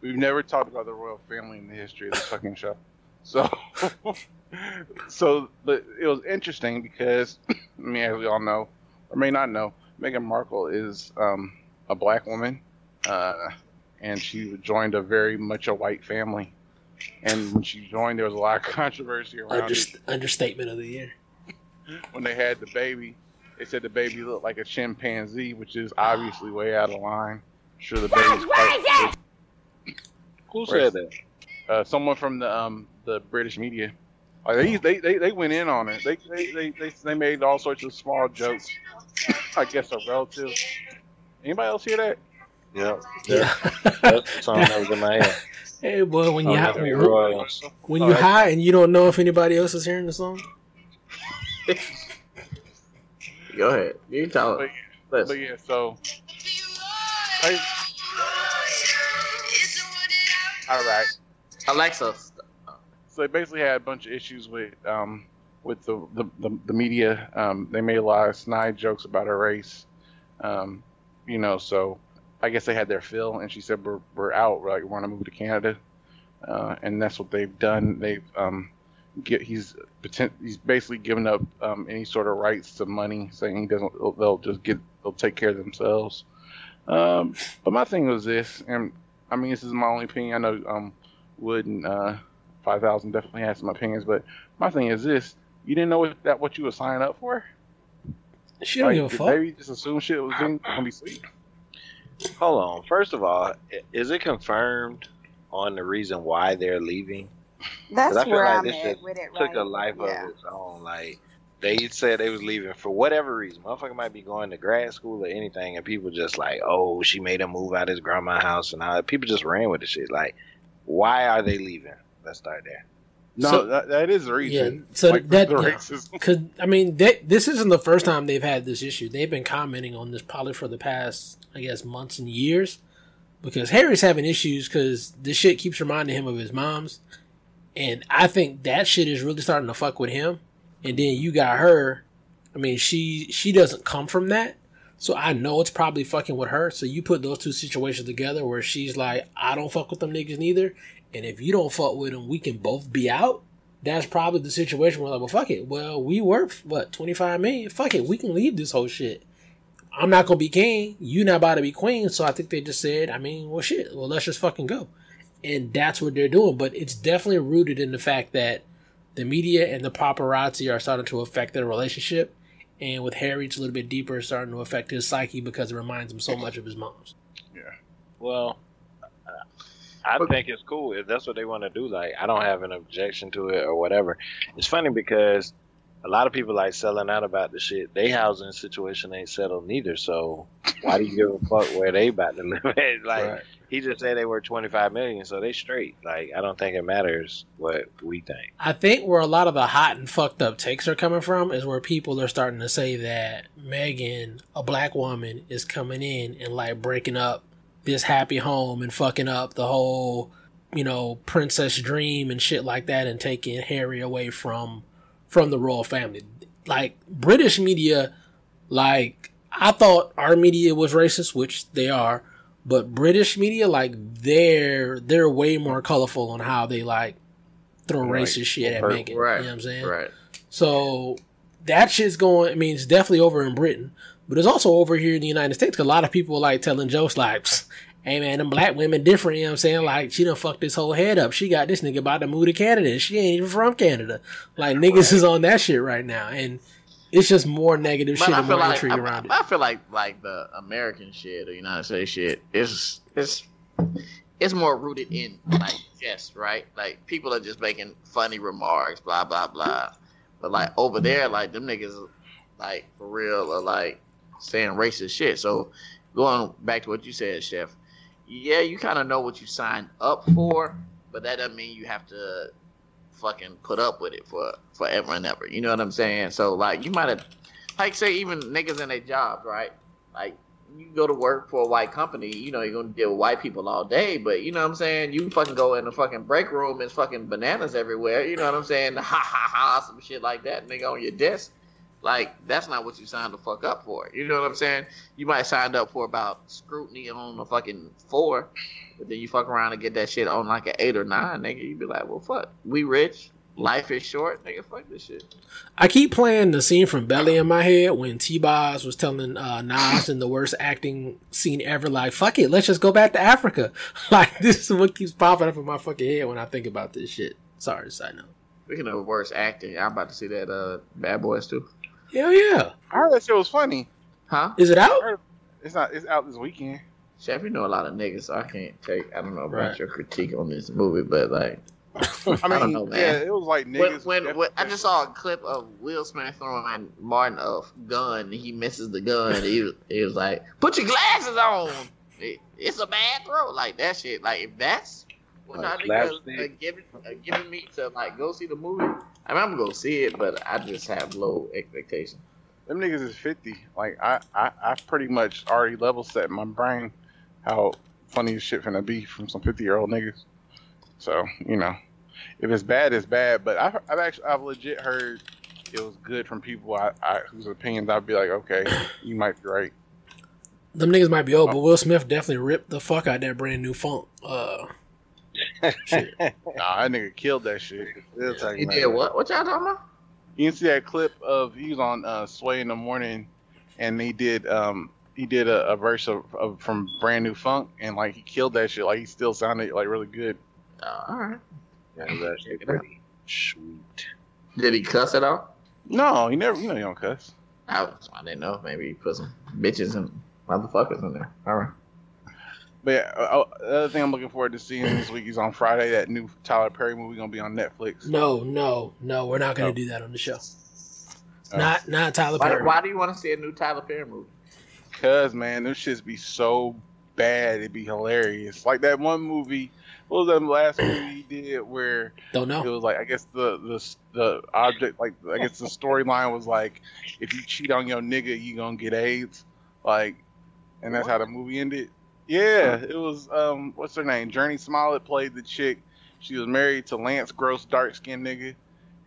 We've never talked about the royal family in the history of the fucking show. So, [laughs] so, but it was interesting because, [clears throat] I mean, as we all know, or may not know, Meghan Markle is um, a black woman, uh, and she joined a very much a white family. And when she joined, there was a lot of [laughs] controversy around Under, it. understatement of the year. When they had the baby, they said the baby looked like a chimpanzee, which is obviously way out of line. sure, the baby's quite. Who said that? Uh, someone from the um, the British media. They, they, they, they went in on it. They, they, they, they, they made all sorts of small jokes. [coughs] I guess a relative. Anybody else hear that? Yeah, Yeah. [laughs] that's song that was in my head. hey, boy, when you Oh, high, yeah, when, Royals. when you that's- high and you don't know if anybody else is hearing the song. [laughs] Go ahead. You can tell But, it. Let's- but yeah, so. I, all right. Alexa. So they basically had a bunch of issues with um, with the the, the, the media. Um, they made a lot of snide jokes about her race. Um, you know, so I guess they had their fill, and she said we're we're out. We're like we want to move to Canada, uh, and that's what they've done. They've um, get he's he's basically given up um, any sort of rights to money, saying he doesn't. They'll, they'll just get they'll take care of themselves. Um, but my thing was this, and I mean this is my only opinion. I know um, Wood and uh, Five Thousand definitely has some opinions, but my thing is this: you didn't know what, that what you were signing up for. She don't Like, give a fuck. They just assume shit was gonna be sweet. Hold on. First of all, is it confirmed on the reason why they're leaving? That's 'Cause I feel where like I'm this at with it. Took right? a life yeah. of its own. Like they said they was leaving for whatever reason. Motherfucker might be going to grad school or anything, and people just like, oh, she made him move out of his grandma's house, and all. people just ran with the shit. Like, why are they leaving? Let's start there. No, So- that, that is the reason. Yeah, so like, that- [laughs] the yeah. racism. Because I mean, they, this isn't the first time they've had this issue. They've been commenting on this probably for the past, I guess, months and years. Because Harry's having issues because this shit keeps reminding him of his mom's, and I think that shit is really starting to fuck with him. And then you got her. I mean, she she doesn't come from that, so I know it's probably fucking with her. So you put those two situations together where she's like, I don't fuck with them niggas neither, and if you don't fuck with them, we can both be out that's probably the situation where like, well, fuck it. Well, we worth what twenty five million. Fuck it, we can leave this whole shit. I'm not gonna be king. You not about to be queen. So I think they just said, I mean, well, shit. Well, let's just fucking go. And that's what they're doing. But it's definitely rooted in the fact that the media and the paparazzi are starting to affect their relationship. And with Harry, it's a little bit deeper, starting to affect his psyche because it reminds him so much of his mom's. Yeah. Well, I think it's cool if that's what they want to do. Like, I don't have an objection to it or whatever. It's funny because a lot of people like selling out about the shit. They housing situation ain't settled neither. So why do you give a fuck where they about to [laughs] live at? Like, Right. he just said they were twenty five million, so they straight. Like, I don't think it matters what we think. I think where a lot of the hot and fucked up takes are coming from is where people are starting to say that Megan, a black woman, is coming in and like breaking up this happy home and fucking up the whole, you know, princess dream and shit like that and taking Harry away from from the royal family. Like British media, like I thought our media was racist, which they are, but British media, like they're they're way more colorful on how they like throw Right. racist shit at. Megan. Right. You know what I'm saying? Right. So that shit's going. I mean, it's definitely over in Britain, but it's also over here in the United States. 'cause a lot of people are, like telling jokes like, "Hey man, them black women different." You know what I'm saying? Like she done fucked this whole head up. She got this nigga about to move to Canada. She ain't even from Canada. Like niggas is on that shit right now, and it's just more negative But shit I and more like intrigue I, around it. I feel like like the American shit or United States shit is it's it's more rooted in like jest, right? Like people are just making funny remarks, blah blah blah. But like over there, like them niggas, like for real, are like saying racist shit. So going back to what you said, Chef, yeah, you kind of know what you signed up for, but that doesn't mean you have to fucking put up with it for forever and ever. You know what I'm saying? So like you might have like say even niggas in their jobs, right? Like you go to work for a white company, you know, you're gonna deal with white people all day, but you know what I'm saying? You fucking go in the fucking break room, it's fucking bananas everywhere, you know what I'm saying? [laughs] Ha ha ha some shit like that, nigga on your desk. Like that's not what you signed the fuck up for. You know what I'm saying? You might signed up for about scrutiny on a fucking four, but then you fuck around and get that shit on like an eight or nine, nigga. You be like, well, fuck, we rich. Life is short, nigga. Fuck this shit. I keep playing the scene from Belly in my head when T Boz was telling uh, Nas in the worst acting scene ever, like, fuck it, let's just go back to Africa. [laughs] Like, this is what keeps popping up in my fucking head when I think about this shit. Sorry, to side note. Speaking of worst acting, I'm about to see that uh Bad Boys too. Hell yeah. I heard that shit was funny. Huh? Is it out? it's not. It's out this weekend. Chef, you know a lot of niggas, so I can't take. I don't know about Right. your critique on this movie, but like, I mean, [laughs] I don't know, man. yeah, it was like niggas. when, when I just saw a clip of Will Smith throwing Martin a gun, and he misses the gun. he, was- he was like, "Put your glasses on." It, it's a bad throw, like that shit. Like if that's what Like I think are, slapstick. are giving are giving me to like go see the movie. I mean, I'm gonna go see it, but I just have low expectations. them niggas is fifty. Like I, I, I pretty much already level set in my brain how funny this shit finna be from some fifty year old niggas. So you know, if it's bad, it's bad. But I've, I've actually, I've legit heard it was good from people I, I whose opinions I'd be like, okay, you might be right. Them niggas might be old, but Will Smith definitely ripped the fuck out that brand new funk. Uh, shit. [laughs] Nah, that nigga killed that shit. Still talking He about did it. what? What y'all talking about? You can see that clip of he was on uh, Sway in the morning, and he did um he did a, a verse of, of from Brand New Funk, and like he killed that shit. Like he still sounded like really good. Uh, all right. Yeah, it was actually pretty sweet. Did he cuss at all? No, he never. You know, he don't cuss. I, I didn't know. Maybe he put some bitches and motherfuckers in there. All right. But yeah, uh, the other thing I'm looking forward to seeing this week is on Friday. That new Tyler Perry movie gonna be on Netflix. No, no, no, we're not gonna Oh. do that on the show. Oh. Not, not Tyler Why, Perry. why do you want to see a new Tyler Perry movie? Cause man, them shits be so bad. It'd be hilarious. Like that one movie. What was that last [clears throat] movie he did where Don't know. it was like I guess the the the object like I guess the storyline was like if you cheat on your nigga you gonna get AIDS like and that's how the movie ended. Yeah, it was um what's her name? Jurnee Smollett played the chick. She was married to Lance Gross, dark skinned nigga,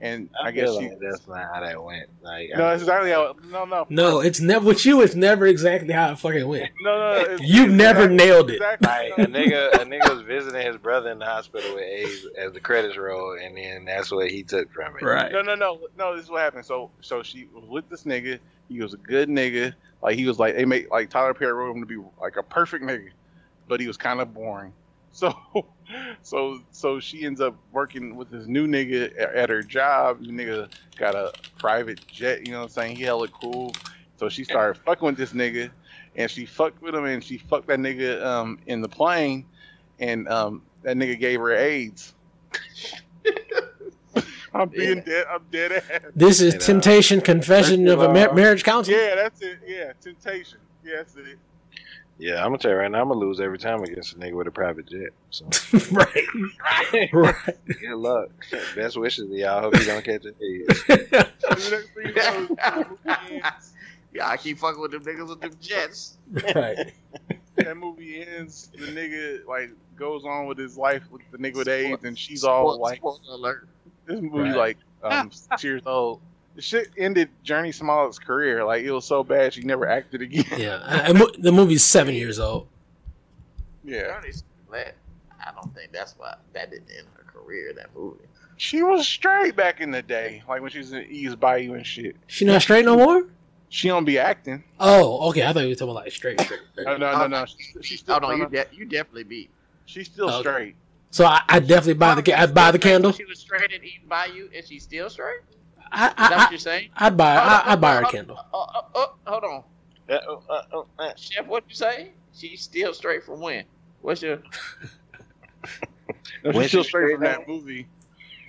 and I, I, guess guess she. that's not how that went. Like, No, I, exactly how. No, no, No, it's never with you. It's never exactly how it fucking went. no, no. it's- You've it's never exactly- nailed it. Exactly. like a nigga, a nigga was visiting his brother in the hospital with AIDS as the credits roll, and then that's what he took from it. Right. No, no, no, no. This is what happened. So, so she was with this nigga. He was a good nigga. Like he was like they made like Tyler Perry wrote him to be like a perfect nigga, but he was kind of boring. So, so, so she ends up working with this new nigga at, at her job. The nigga got a private jet. You know what I'm saying? He hella cool. So she started fucking with this nigga, and she fucked with him, and she fucked that nigga um in the plane, and um that nigga gave her AIDS. [laughs] I'm being Yeah. dead. I'm dead ass. This is You know. Temptation Confession of a mar- Marriage Council. Yeah, that's it. Yeah, temptation. Yeah, that's it. Yeah, I'm gonna tell you right now, I'm gonna lose every time against a nigga with a private jet. So [laughs] right. Right. right. good luck. [laughs] Best wishes to y'all. Hope you don't catch it. The next thing you know, the movie ends. Yeah, I keep fucking with them niggas with them jets. right. That movie ends. The nigga like goes on with his life with the nigga with AIDS, and she's all like, "This movie Right. like um six years old." The shit ended Jurnee Smollett's career. Like it was so bad she never acted again. Yeah. I- I the movie's seven years old. yeah, I don't think that's why that didn't end her career. That movie. she was straight back in the day, like when she was in Eve's Bayou and shit. She not straight no more? She don't be acting. Oh, okay. I thought you were talking about like straight. straight. No, no, no, no. She, she's still. Oh no, no, you no. de- you definitely beat. She's still Okay. straight. So I, I definitely buy the I'd buy the candle. She was straight and eaten by you, and she's still straight. I, Is that what I, you're saying? I, I'd buy Hold I, I'd buy her a hold- candle. Oh, oh, oh, hold on, Uh, uh, uh, uh, uh. Chef. What you say? She's still straight from when? What's your? No, When [laughs] she's still straight straight from that movie.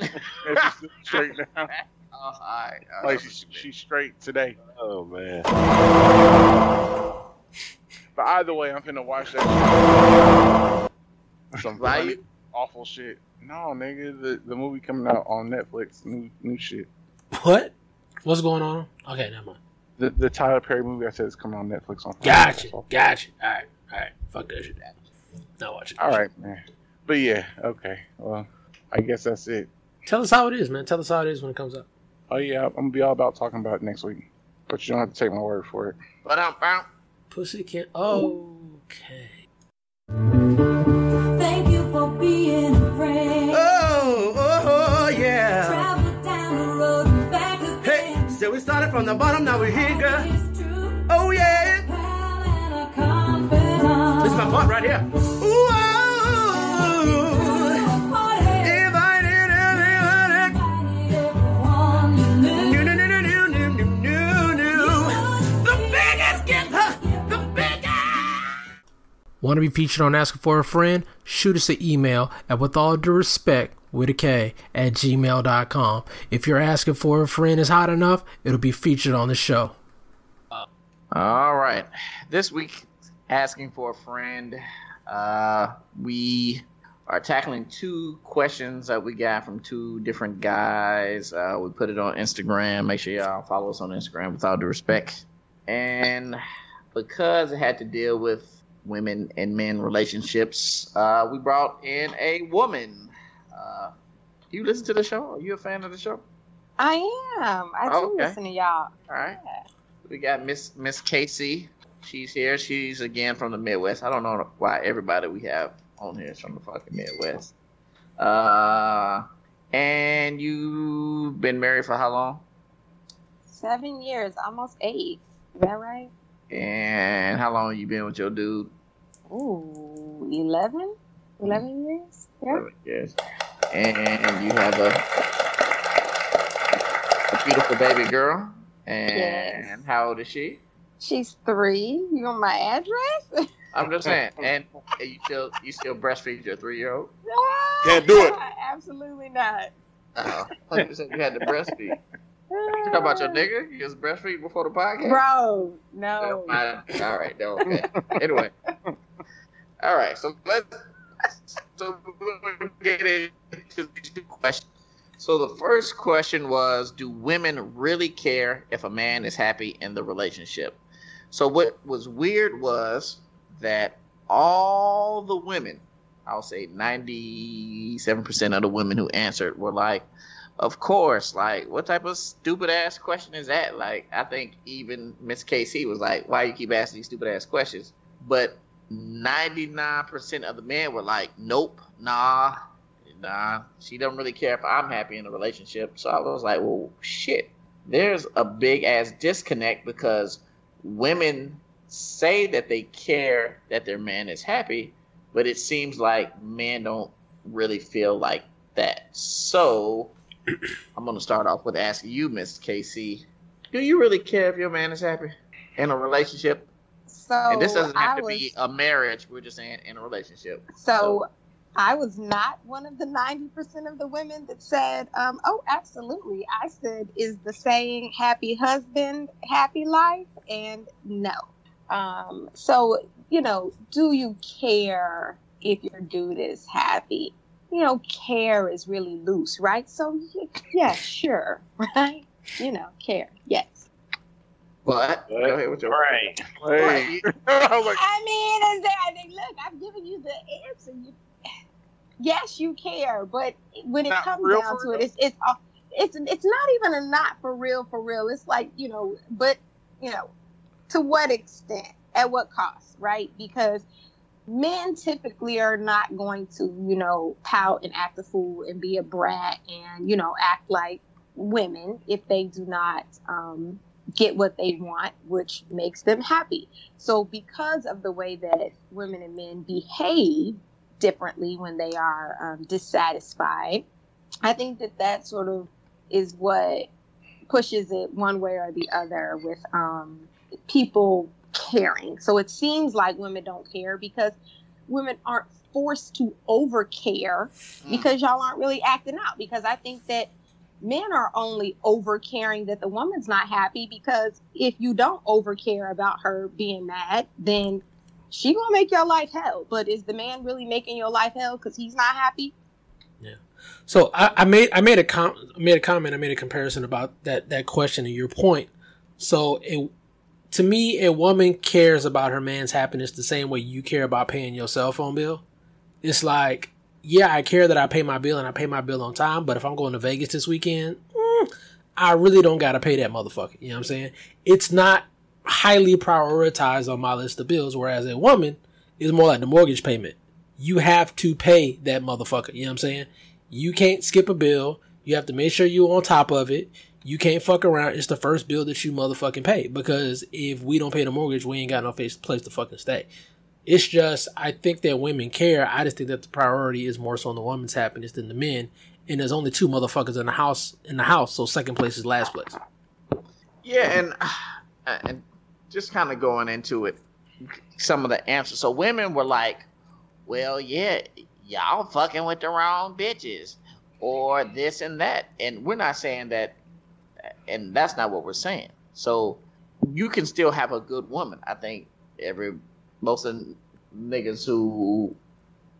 She's straight now. Oh, all right. all right. Like she's, she's straight today. Oh man. But either way, I'm gonna watch that. shit. Some Value? funny, awful shit. No, nigga, the, the movie coming out on Netflix, new new shit. What? What's going on? Okay, never mind. The the Tyler Perry movie I said is coming on Netflix on. Friday. Gotcha. Gotcha. All right. All right. Fuck that shit. Not watch it. All right, man. But yeah, okay. Well, I guess that's it. Tell us how it is, man. Tell us how it is when it comes up. Oh yeah, I'm gonna be all about talking about it next week. But you don't have to take my word for it. But I'm bound. Pussy can't. Okay. from the bottom, now we're here, girl. Oh, yeah. This is my part right here. Ooh, Want to be featured on Asking for a Friend? Shoot us an email at with all due respect with a K at gmail.com. If you're asking for a friend is hot enough, it'll be featured on the show. All right. This week, asking for a friend, uh, we are tackling two questions that we got from two different guys. Uh, we put it on Instagram. Make sure y'all follow us on Instagram with all due respect. And because it had to deal with women and men relationships, uh, we brought in a woman. Uh, do you listen to the show? Are you a fan of the show? I am. I do Okay. listen to y'all. All right. We got Miss Miss Casey. She's here. She's again from the Midwest. I don't know why everybody we have on here is from the fucking Midwest. Uh, and you've been married for how long? Seven years, almost eight. Is that right? And how long you been with your dude? Ooh, 11? 11 years? Yeah. Yes. And you have a, a beautiful baby girl. And Yes. how old is she? She's three. You want my address? [laughs] I'm just saying. And you still you still breastfeed your three year old? Can't do it. [laughs] Absolutely not. Oh, I thought you said you had to breastfeed. [laughs] You talk about your nigga? You was breastfeed before the podcast? Bro, No, no. I- all right, no, okay. Anyway, all right. So let's [laughs] so we'll get into these two questions. So the first question was, do women really care if a man is happy in the relationship? So what was weird was that all the women, I'll say 97% of the women who answered were like, of course, like what type of stupid ass question is that? Like I think even Miss KC was like, why you keep asking these stupid ass questions? But 99% of the men were like, nope, nah, nah. She don't really care if I'm happy in a relationship. So I was like, well, shit. There's a big ass disconnect because women say that they care that their man is happy, but it seems like men don't really feel like that. So [clears throat] I'm gonna start off with asking you, Miss Casey, do you really care if your man is happy in a relationship? So and this doesn't have I to was, be a marriage. We're just saying in a relationship. So I was not one of the 90% of the women that said, um, oh, absolutely. I said, is the saying happy husband, happy life? And no. Um, so, you know, do you care if your dude is happy? You know, care is really loose, right? So, yeah, sure, [laughs] right? You know, care, yes. But go ahead with your Right. Right. [laughs] I was like, I mean, is that, I mean, look, I've given you the answer. You, yes, you care, but when it Not comes real down for to it, it's it's it's it's not even a not for real for real. It's like you know, but you know, to what extent, at what cost, right? Because men typically are not going to, you know, pout and act a fool and be a brat and you know act like women if they do not um, get what they want, which makes them happy. So, because of the way that women and men behave differently when they are um, dissatisfied, I think that that sort of is what pushes it one way or the other with um, people caring. So, it seems like women don't care because women aren't forced to over care because y'all aren't really acting out. Because I think that men are only over caring that the woman's not happy because if you don't over care about her being mad, then she gonna make your life hell. But is the man really making your life hell because he's not happy? Yeah. So I, I made I made a com- made a comment. I made a comparison about that that question and your point. So it, to me, a woman cares about her man's happiness the same way you care about paying your cell phone bill. It's like, yeah, I care that I pay my bill and I pay my bill on time. But if I'm going to Vegas this weekend, mm, I really don't gotta pay that motherfucker. You know what I'm saying? It's not highly prioritized on my list of bills. Whereas a woman is more like the mortgage payment. You have to pay that motherfucker. You know what I'm saying? You can't skip a bill. You have to make sure you're on top of it. you can't fuck around. It's the first bill that you motherfucking pay because if we don't pay the mortgage, we ain't got no place to fucking stay. It's just I think that women care. I just think that the priority is more so on the woman's happiness than the men. And there's only two motherfuckers in the house in the house, so second place is last place. Yeah, and [sighs] uh, and just kind of going into it, some of the answers. So women were like, "Well, yeah, y'all fucking with the wrong bitches," or this and that, and we're not saying that, and that's not what we're saying. So you can still have a good woman. I think every most of the niggas who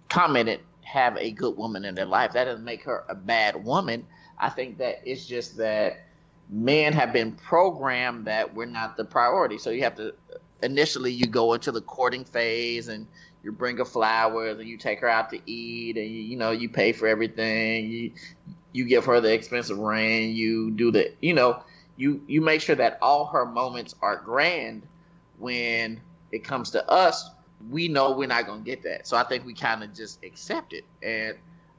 commented have a good woman in their life. That doesn't make her a bad woman. I think that it's just that men have been programmed that we're not the priority. So you have to initially you go into the courting phase and you bring her flowers and you take her out to eat and you, you know you pay for everything. You you give her the expensive ring. You do the you know you you make sure that all her moments are grand. When it comes to us, we know we're not gonna get that. So I think we kind of just accept it. And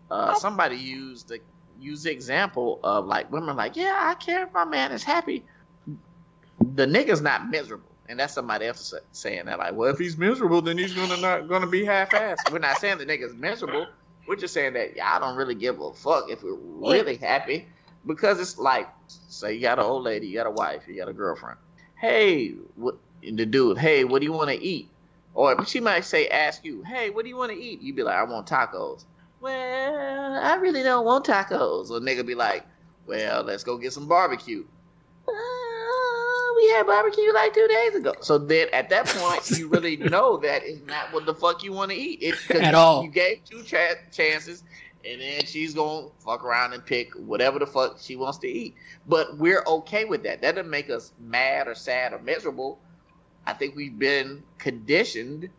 uh, somebody used the use the example of like women like, yeah, I care if my man is happy. The nigga's not miserable, and that's somebody else saying that. Like, well, if he's miserable, then he's gonna not gonna be half-assed. We're not saying the nigga's miserable. We're just saying that y'all don't really give a fuck if we're really happy, because it's like, say you got an old lady, you got a wife, you got a girlfriend. Hey, what the dude? Hey, what do you want to eat? Or she might say, ask you, hey, what do you want to eat? You'd be like, I want tacos. Well, I really don't want tacos. Or nigga be like, well, let's go get some barbecue. Uh, we had barbecue like two days ago. So then at that point, you really [laughs] know that is not what the fuck you want to eat. It, At you, all. You gave two cha- chances, and then she's going to fuck around and pick whatever the fuck she wants to eat. But we're okay with that. That doesn't make us mad or sad or miserable. I think we've been conditioned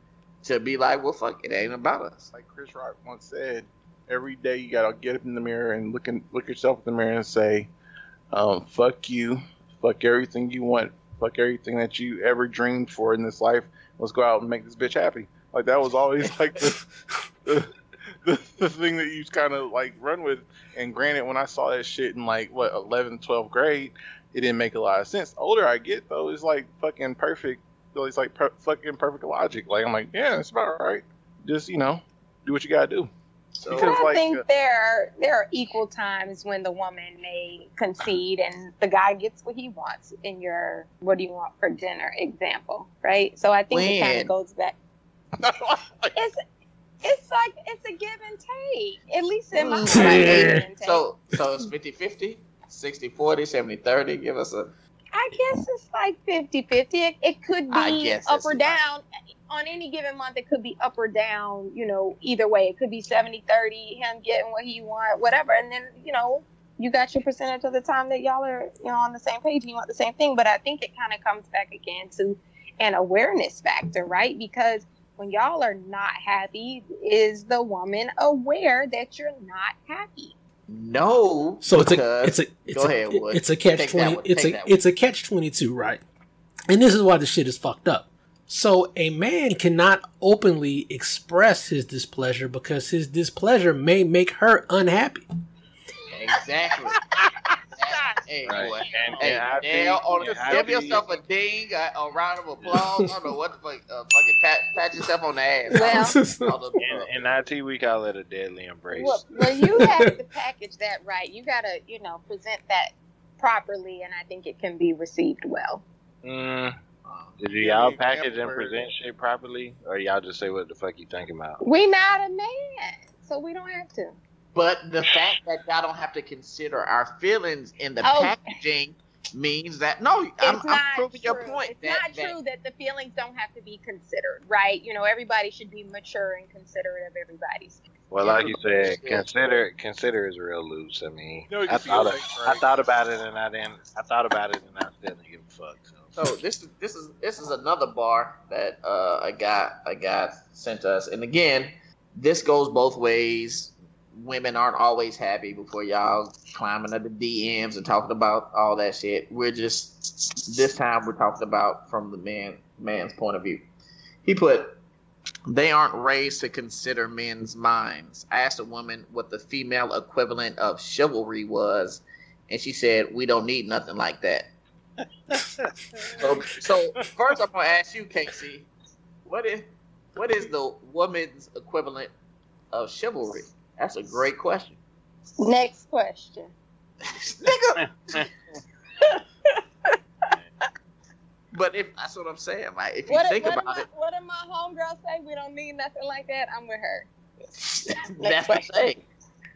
to be like, well, fuck, it ain't about us. Like Chris Rock once said, every day you gotta get up in the mirror and look in, look yourself in the mirror and say, um, "Fuck you, fuck everything you want, fuck everything that you ever dreamed for in this life. Let's go out and make this bitch happy." Like that was always like the the, the, thing that you kind of like run with. And granted, when I saw that shit in like what 11th, 12th grade, it didn't make a lot of sense. Older I get, though, it's like fucking perfect. It's like per- fucking perfect logic. Like I'm like, yeah, it's about right. Just you know, do what you gotta do. So, Because, I like, think uh, there are, there are equal times when the woman may concede and the guy gets what he wants in your what do you want for dinner example, right? So I think it kind of goes back. [laughs] It's it's like it's a give and take. At least in my Mm. mind, it's a give and take. so, so it's 50 50, 60 40, 70 30. Give us a. I guess it's like 50-50. It, it could be up or down. On any given month, it could be up or down, you know, either way. It could be 70-30, him getting what he want, whatever. And then, you know, you got your percentage of the time that y'all are, you know, on the same page and you want the same thing. But I think it kind of comes back again to an awareness factor, right? Because when y'all are not happy, is the woman aware that you're not happy? No. So it's a it's a it's go a, ahead, it's a catch Take twenty it's take a it's a catch twenty two, right? And this is why the shit is fucked up. So a man cannot openly express his displeasure because his displeasure may make her unhappy. Exactly. [laughs] hey, Right. boy. And, Hey, and I Dale, on, and I give think- yourself a ding, a, a round of applause. I don't know what the fuck. Uh, fucking pat, pat yourself on the ass. Well, [laughs] In, in IT, we call it a deadly embrace. Well, well, you have to package that right. You gotta, you know, present that properly, and I think it can be received well. Mm, did y'all the package and present shit properly, or y'all just say what the fuck you thinking about? We not a man, so we don't have to. But the fact that y'all don't have to consider our feelings in the Oh. packaging means that no, It's I'm, I'm not proving true. your point. It's that, not that- true that the feelings don't have to be considered, right? You know, everybody should be mature and considerate of everybody's. Well, like you said, consider consider is real loose. I mean, No, I thought like, I right? thought about it and I didn't. I thought about it and I still didn't give a fuck. So. So this is this is this is another bar that uh, a guy a guy sent us, and again, this goes both ways. Women aren't always happy before y'all climbing up the DMs and talking about all that shit. We're just this time we're talking about from the man man's point of view. He put they aren't raised to consider men's minds. I asked a woman what the female equivalent of chivalry was, and she said, "We don't need nothing like that." [laughs] So, so first I'm gonna ask you, Casey, what is what is the woman's equivalent of chivalry? That's a great question. Next question. But if that's what I'm saying, like if you What, think what, about am I, it, what did my homegirl say? We don't need nothing like that. I'm with her. [laughs] that's the thing.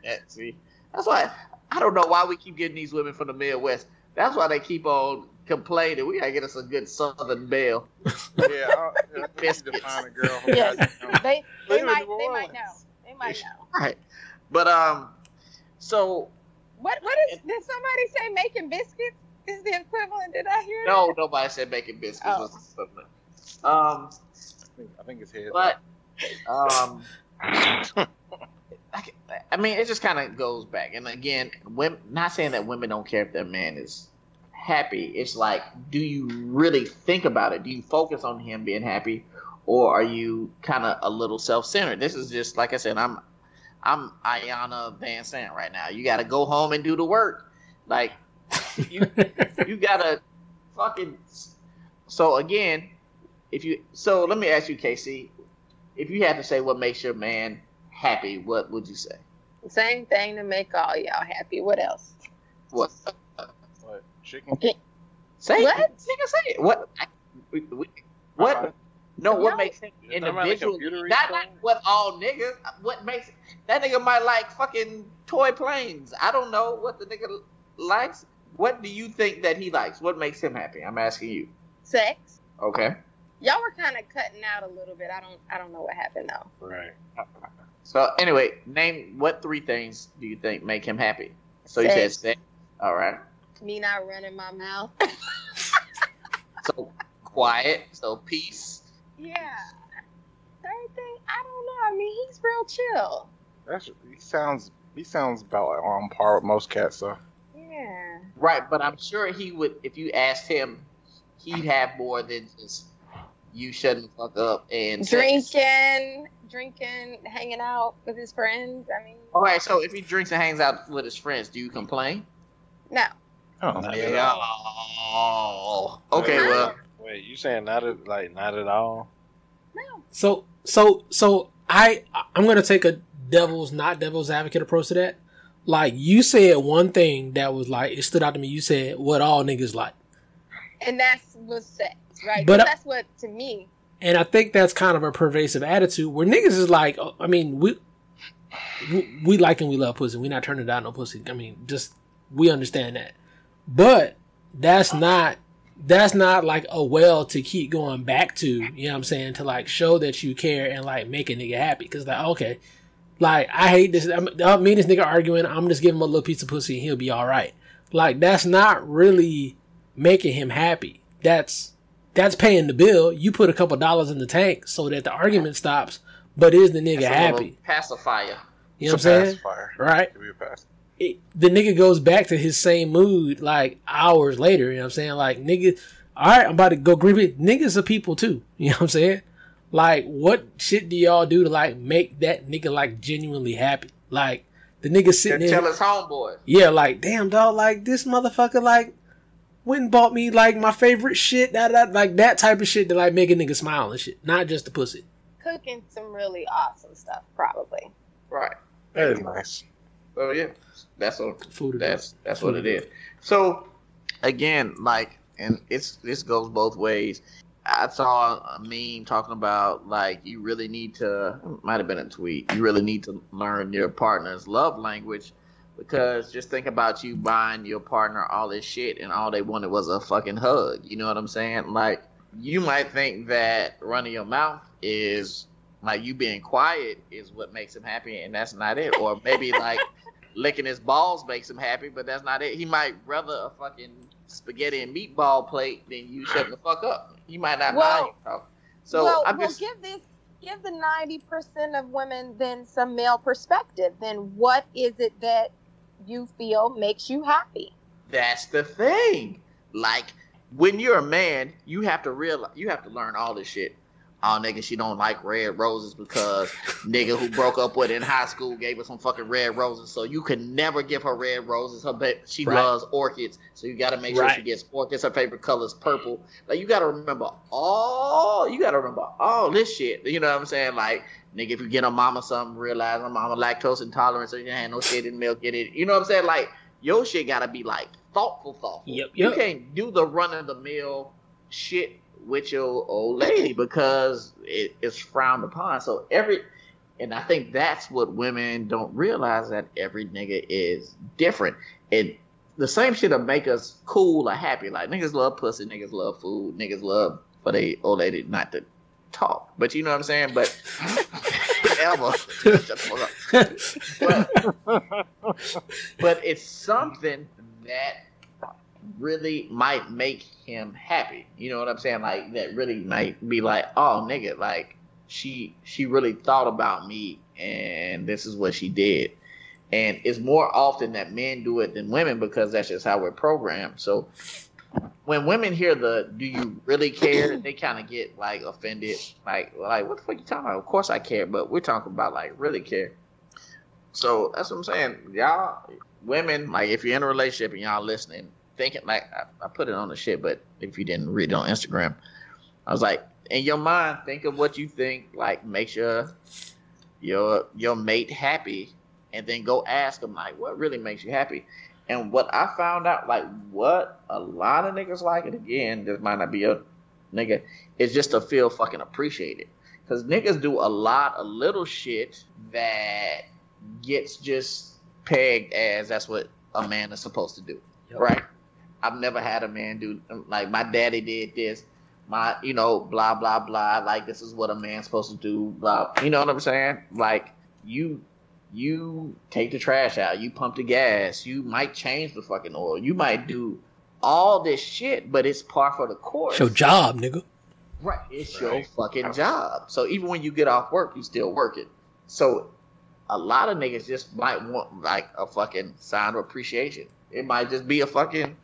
That, see, that's why I don't know why we keep getting these women from the Midwest. That's why they keep on complaining. We gotta get us a good Southern belle. [laughs] Yeah, I, I think you define a girl. From Yes. goddamn- They they might they might know. They might know. Right. But um, so What what is did somebody say making biscuits is the equivalent? Did I hear no, nobody said making biscuits Oh. was the equivalent. Um, I think, I think it's head. but um, I, ca- I mean, it just kind of goes back. And again, women, not saying that women don't care if their man is happy. It's like, do you really think about it? Do you focus on him being happy, or are you kind of a little self-centered? This is just like I said. I'm I'm Iyanla Vanzant right now. You got to go home and do the work. Like you [laughs] you gotta fucking. So again, if you so let me ask you, Casey, if you had to say what makes your man happy, what would you say? Same thing to make all y'all happy. What else? What? What, chicken? Say What? Nigga, say it. What? We- we- What? No, what No. makes him You talking about the individual? computer Not, not what all niggas. What makes that nigga might like fucking toy planes? I don't know what the nigga likes. What do you think that he likes? What makes him happy? I'm asking you. Sex. Okay. Y'all were kind of cutting out a little bit. I don't I don't know what happened though. Right. So anyway, name what three things do you think make him happy? So you said Sex. sex. All right. Me not running my mouth. [laughs] So quiet. So peace. Yeah. Third thing, I don't know. I mean, he's real chill. That's he sounds he sounds about like on par with most cats. though. Yeah. Right, but I'm sure he would. If you asked him, he'd have more than just you shutting the fuck up and sex. Drinking, drinking, hanging out with his friends. I mean, All right. So if he drinks and hangs out with his friends, do you complain? no. oh, yeah. Oh. Okay. Well. Wait, you saying not at, like not at all? No. So so so I I'm gonna take a devil's not devil's advocate approach to that. Like you said one thing that was like it stood out to me. You said what all niggas like, And that's what's sex, right? But, that's what to me. and I think that's kind of a pervasive attitude where niggas is like, oh, I mean we we, we like and we love pussy. We not turning down no pussy. I mean just we understand that, but that's oh. not that's not like a well to keep going back to, you know what I'm saying, to like show that you care and like make a nigga happy. Cause like, okay, like I hate this. I'm, me and this nigga arguing. I'm just giving him a little piece of pussy and he'll be all right. Like that's not really making him happy. That's that's paying the bill. You put a couple dollars in the tank so that the argument stops. But is the nigga That's a happy? Pacifier. You know what I'm saying? pacifier. Right. Give me a pass. it, the nigga goes back to his same mood like hours later. You know what I'm saying? Like nigga, all right, I'm about to go grip it. Niggas are people too. [laughs] You know what I'm saying? Like what shit do y'all do to like make that nigga like genuinely happy? Like the nigga sitting Tell there, his homeboy. yeah, like damn dog, like this motherfucker like went and bought me like my favorite shit, that, that like that type of shit to like make a nigga smile and shit, not just the pussy. Cooking some really awesome stuff, probably. Right. That is nice. Oh, yeah, that's what Food. that's that's what it is. So again, like, and it's this goes both ways. I saw a meme talking about like you really need to might have been a tweet. You really need to learn your partner's love language because just think about you buying your partner all this shit and all they wanted was a fucking hug. You know what I'm saying? Like you might think that running your mouth is like you being quiet is what makes him happy and that's not it. Or maybe like [laughs] licking his balls makes him happy, but that's not it. He might rather a fucking spaghetti and meatball plate than you shutting the fuck up. He might not Well- you. So well, I'm just, well, give this give the ninety percent of women then some male perspective. Then what is it that you feel makes you happy? that's the thing. Like when you're a man, you have to realize you have to learn all this shit. Oh nigga, she don't like red roses because [laughs] nigga who broke up with in high school gave her some fucking red roses. So you can never give her red roses. Her ba- she Right. loves orchids, so you got to make sure she gets orchids. Her favorite color is purple. Like you got to remember all. You got to remember all this shit. You know what I'm saying? Like nigga, if you get a mama something, realize her mama lactose intolerant, so you can't have no shit in milk. Get it? You know what I'm saying? Like your shit got to be like thoughtful, thoughtful. Yep, You can't do the run of the mill shit with your old lady because it is frowned upon. So every, and I think that's what women don't realize that every nigga is different. And the same shit'll make us cool or happy. Like niggas love pussy, niggas love food, niggas love for they old lady not to talk. But you know what I'm saying? But Elmo, [laughs] shut the fuck up but, but it's something that really might make him happy. You know what I'm saying? Like that really might be like, oh nigga, like she she really thought about me and this is what she did. And it's more often that men do it than women because that's just how we're programmed. So when women hear the "Do you really care?" [clears throat] they kind of get like offended, like like what the fuck you talking about? Of course I care, but we're talking about like really care. So that's what I'm saying, y'all. Women, like if you're in a relationship and y'all listening, thinking like I, I put it on the shit, but if you didn't read it on Instagram, I was like, in your mind, think of what you think like makes your your your mate happy, and then go ask them like, what really makes you happy. And what I found out, like what a lot of niggas like, it again, this might not be a nigga, is just to feel fucking appreciated. Cause niggas do a lot of little shit that gets just pegged as that's what a man is supposed to do, Yep. right? I've never had a man do like my daddy did this, my you know blah blah blah. Like this is what a man's supposed to do. Blah, you know what I'm saying? Like you you take the trash out, you pump the gas, you might change the fucking oil, you might do all this shit, but it's par for the course. It's your job, nigga. Right. It's your fucking job. So even when you get off work, you still working. So a lot of niggas just might want like a fucking sign of appreciation. It might just be a fucking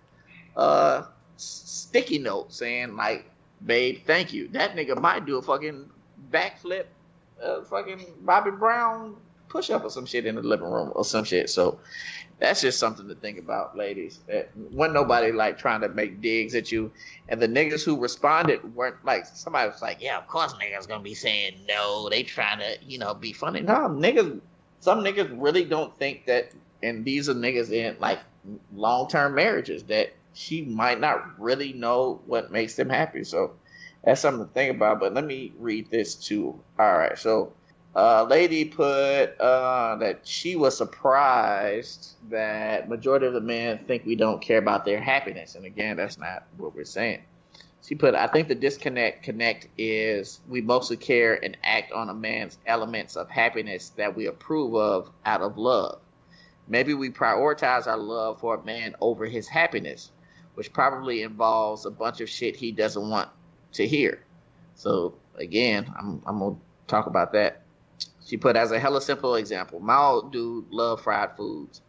uh sticky note saying like, "Babe, thank you." That nigga might do a fucking backflip, uh, fucking Bobby Brown push up or some shit in the living room or some shit. So that's just something to think about, ladies. That when nobody like trying to make digs at you, and the niggas who responded weren't like somebody was like, "Yeah, of course niggas gonna be saying no. They trying to you know be funny." No, niggas. Some niggas really don't think that, and these are niggas in like long term marriages that she might not really know what makes them happy. So that's something to think about. But let me read this too. All right, so uh, lady put uh, that she was surprised that majority of the men think we don't care about their happiness, and again, that's not what we're saying. She put, I think the disconnect connect is we mostly care and act on a man's elements of happiness that we approve of out of love. Maybe we prioritize our love for a man over his happiness, which probably involves a bunch of shit he doesn't want to hear. So again, I'm I'm gonna talk about that. She put as a hella simple example. My old dude loved fried foods.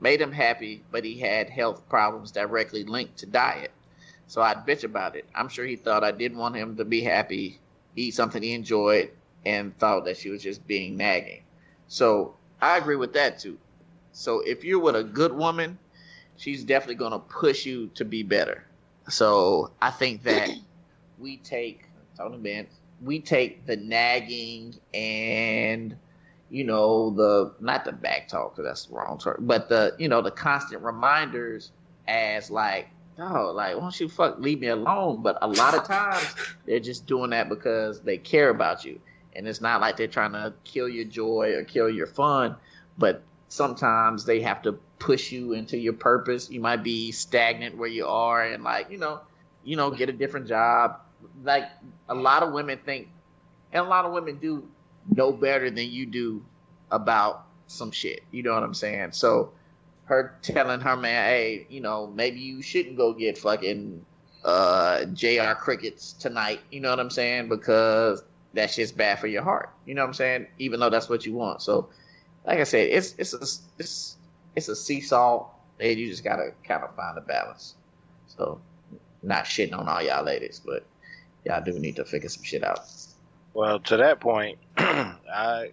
Made him happy, but he had health problems directly linked to diet. So I'd bitch about it. I'm sure he thought I didn't want him to be happy, eat something he enjoyed, and thought that she was just being nagging. So I agree with that too. So if you're with a good woman, she's definitely gonna push you to be better. So I think that [clears throat] we take Tony Ben, we take the nagging and you know the not the back talk 'cause that's the wrong term, but the you know the constant reminders as like oh like why don't you fuck leave me alone? But a lot of times they're just doing that because they care about you, and it's not like they're trying to kill your joy or kill your fun, but sometimes they have to push you into your purpose. You might be stagnant where you are, and like you know, you know, get a different job. Like a lot of women think, and a lot of women do know better than you do about some shit. You know what I'm saying? So her telling her man, hey, you know, maybe you shouldn't go get fucking uh JR crickets tonight, you know what I'm saying? Because that shit's bad for your heart. You know what I'm saying? Even though that's what you want. So like I said, it's it's a it's it's a seesaw and you just gotta kind of find a balance. So not shitting on all y'all ladies, but y'all do need to figure some shit out. Well, to that point, [clears throat] I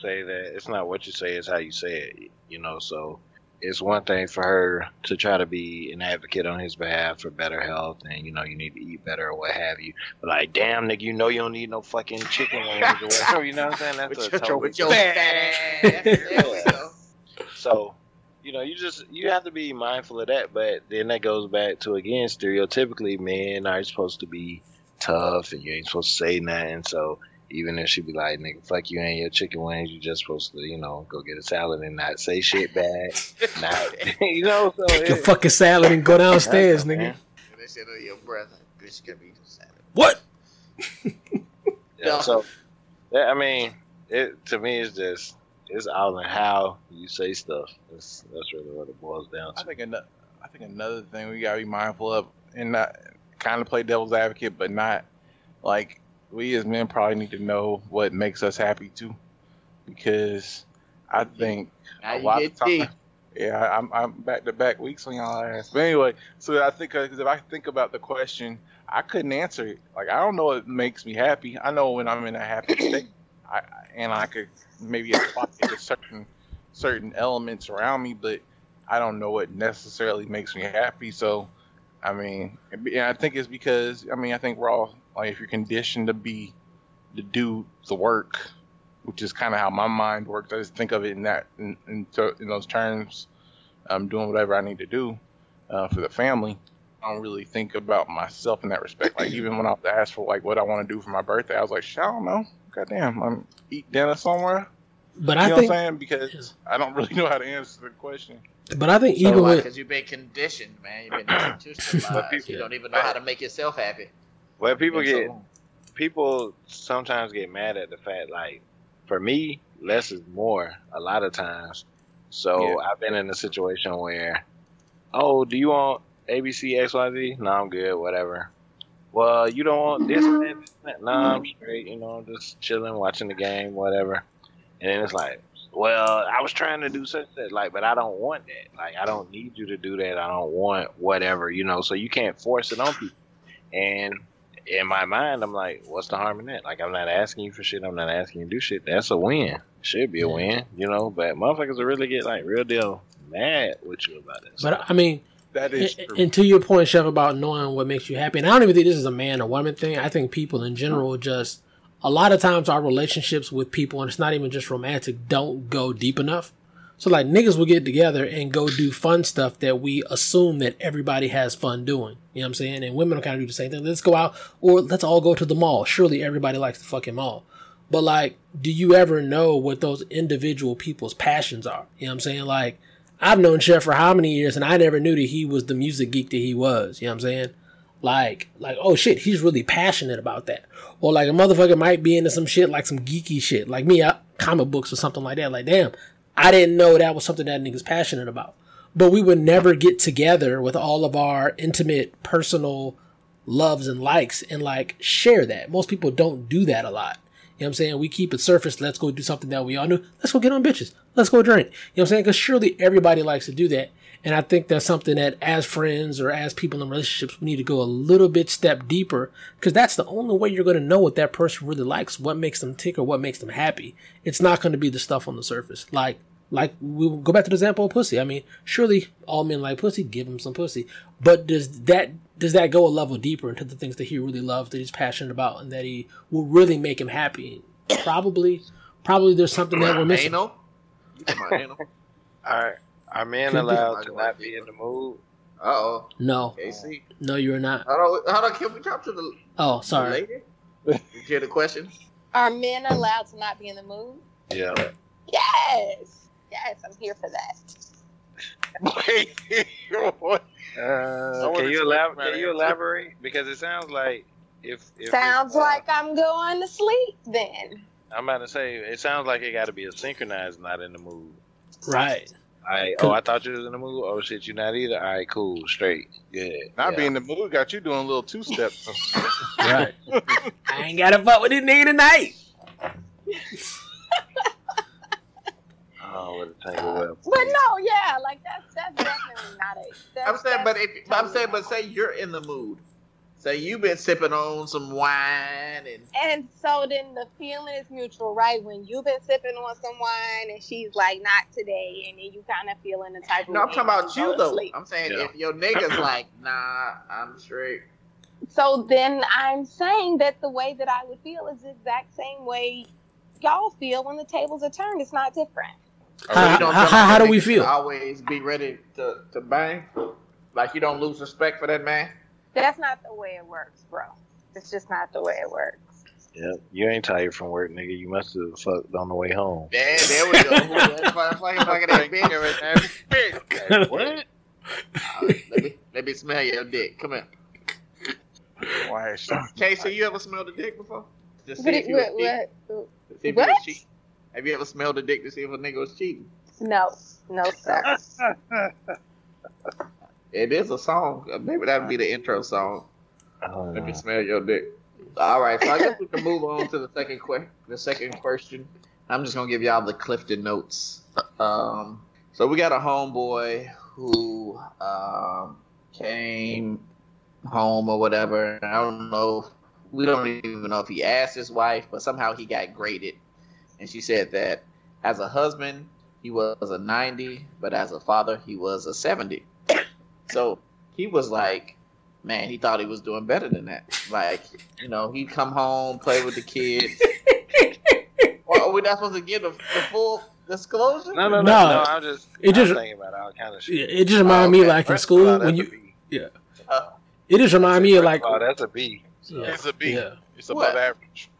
say that it's not what you say, it's how you say it. You know, so it's one thing for her to try to be an advocate on his behalf for better health and you know you need to eat better or what have you. But like, damn nigga, you know you don't need no fucking chicken wings or whatever. You know what I'm saying? That's With a your, totally with your fat ass. [laughs] There we go. so, you know, you just you have to be mindful of that. But then that goes back to again, stereotypically, men are supposed to be tough, and you ain't supposed to say nothing. So even if she be like, "Nigga, fuck you and your chicken wings," you just supposed to, you know, go get a salad and not say shit back. not, [laughs] [laughs] you know, so Take your it- fucking salad and go downstairs, Yeah, nigga. man. They said, "Oh, your breath, bitch, can be salad." What? Yeah, so that, I mean, it to me it's just it's all in how you say stuff. That's that's really what it boils down to. I think another, I think another thing we gotta be mindful of, and not kind of play devil's advocate, but not like we as men probably need to know what makes us happy too, because I think Now a lot of times, deep. yeah, I'm I'm back to back weeks on y'all ass. But anyway, so I think because if I think about the question, I couldn't answer it. Like I don't know what makes me happy. I know when I'm in a happy state, I I- and I could maybe apply to certain certain elements around me, but I don't know what necessarily makes me happy. So, I mean, and I think it's because I mean I think we're all like if you're conditioned to be to do the work, which is kind of how my mind works. I just think of it in that in in, in those terms. I'm doing whatever I need to do uh, for the family. I don't really think about myself in that respect. Like even when I was asked for like what I want to do for my birthday, I was like, "Shit, I don't know. Goddamn, I'm eat dinner somewhere. But You I know think, what I'm saying? Because I don't really [laughs] know how to answer the question. but I think So even why? with Because you've been conditioned, man. You've been institutionalized. [laughs] you don't even know how to make yourself happy. Well, people get so- people sometimes get mad at the fact like for me less is more a lot of times so Yeah. i've been in a situation where oh do you want abc xyz no i'm good whatever well you don't want this that, this that. no i'm straight you know I'm just chilling watching the game whatever and then it's like well i was trying to do such that like but i don't want that like i don't need you to do that i don't want whatever you know so you can't force it on people and in my mind, I'm like, what's the harm in that? Like, I'm not asking you for shit. I'm not asking you to do shit. That's a win. Should be a win, you know. But motherfuckers will really get like real deal mad with you about it. but I mean, That is and, true. and to your point, Chef, about knowing what makes you happy, and I don't even think this is a man or woman thing. I think people in general just a lot of times our relationships with people, and it's not even just romantic, don't go deep enough. So like niggas will get together and go do fun stuff that we assume that everybody has fun doing. You know what I'm saying? And women will kind of do the same thing. Let's go out or let's all go to the mall. Surely everybody likes the fucking mall. But like, do you ever know what those individual people's passions are? You know what I'm saying? Like, I've known Chef for how many years and I never knew that he was the music geek that he was. You know what I'm saying? Like, like, oh shit, he's really passionate about that. Or like a motherfucker might be into some shit, like some geeky shit, like me, I, comic books or something like that. Like, damn, I didn't know that was something that nigga's passionate about. But we would never get together with all of our intimate, personal loves and likes and like share that. Most people don't do that a lot. Know what I'm saying? We keep it surface. Let's go do something that we all do. Let's go get on bitches. Let's go drink. You know what I'm saying? Because surely everybody likes to do that. And I think that's something that as friends or as people in relationships, we need to go a little bit step deeper because that's the only way you're going to know what that person really likes, what makes them tick or what makes them happy. It's not going to be the stuff on the surface. Like, like we will go back to the example of pussy. I mean, surely all men like pussy, give him some pussy. But does that, does that go a level deeper into the things that he really loves, that he's passionate about and that he will really make him happy? Probably, probably there's something that we're missing. Anal? You talking about anal? [laughs] Are are men allowed to not be in the mood? Uh oh. No, KC. no, you're not. Hold on, hold on. Can we talk to the, Oh, the sorry. lady? You hear the question? Are men allowed to not be in the mood? Yeah. Yes. Yes, I'm here for that. Uh, wanna can you explain elaborate? Can you elaborate? Because it sounds like if, if Sounds it's, uh, like I'm going to sleep then. I'm about to say it sounds like it got to be a synchronized, not in the mood. Right. All right. Oh, I thought you was in the mood. Oh shit, you're not either. All right, cool, straight, good. Not yeah. being in the mood got you doing a little two step. [laughs] Right. I ain't gotta fuck with this nigga tonight. [laughs] Oh, what a tangle web. But no, yeah, like that's that's definitely not a. That's, I'm saying, but that's if I'm saying, but say you're in the mood. Say you've been sipping on some wine and And so then the feeling is mutual, right? When you've been sipping on some wine and she's like, not today, and then you kind of feeling the type of no, I'm talking about you though. sleep. I'm saying Yeah. if your nigga's like, nah, I'm straight. So then I'm saying that the way that I would feel is the exact same way y'all feel when the tables are turned. It's not different. Or How- you don't how- how- how do we feel? Always be ready to to bang. Like you don't lose respect for that man. That's not the way it works, bro. It's just not the way it works. Yep. You ain't tired from work, nigga. You must have fucked on the way home. There, there we go. Who that motherfucker fucking that bitch? what? Uh, let me let me smell your dick. Come here. Why? Casey, you ever smelled a dick before? To see What, if you what, what? To see if you was What? Cheating? Have you ever smelled a dick to see if a nigga was cheating? No, no, sir. [laughs] It is a song. Maybe that'd be the intro song. Oh, Let me smell your dick. All right, so I guess we can move on to the second que- the second question. I'm just gonna give y'all the Clifton notes. Um, so we got a homeboy who um, came home or whatever. I don't know. We don't even know if he asked his wife, but somehow he got graded, and she said that as a husband he was a 90, but as a father he was a 70. So he was like, man, he thought he was doing better than that. Like, you know, he'd come home, play with the kids. [laughs] well, are we not supposed to give the, the full disclosure? No, no, no, No. no. I'm just, It I'm just- thinking about all kind of shit. It just reminded me okay. like in First of school all, when you. yeah. Uh, It just reminded me of like. oh, that's a B. Yeah, It's a B. yeah. It's above What? average.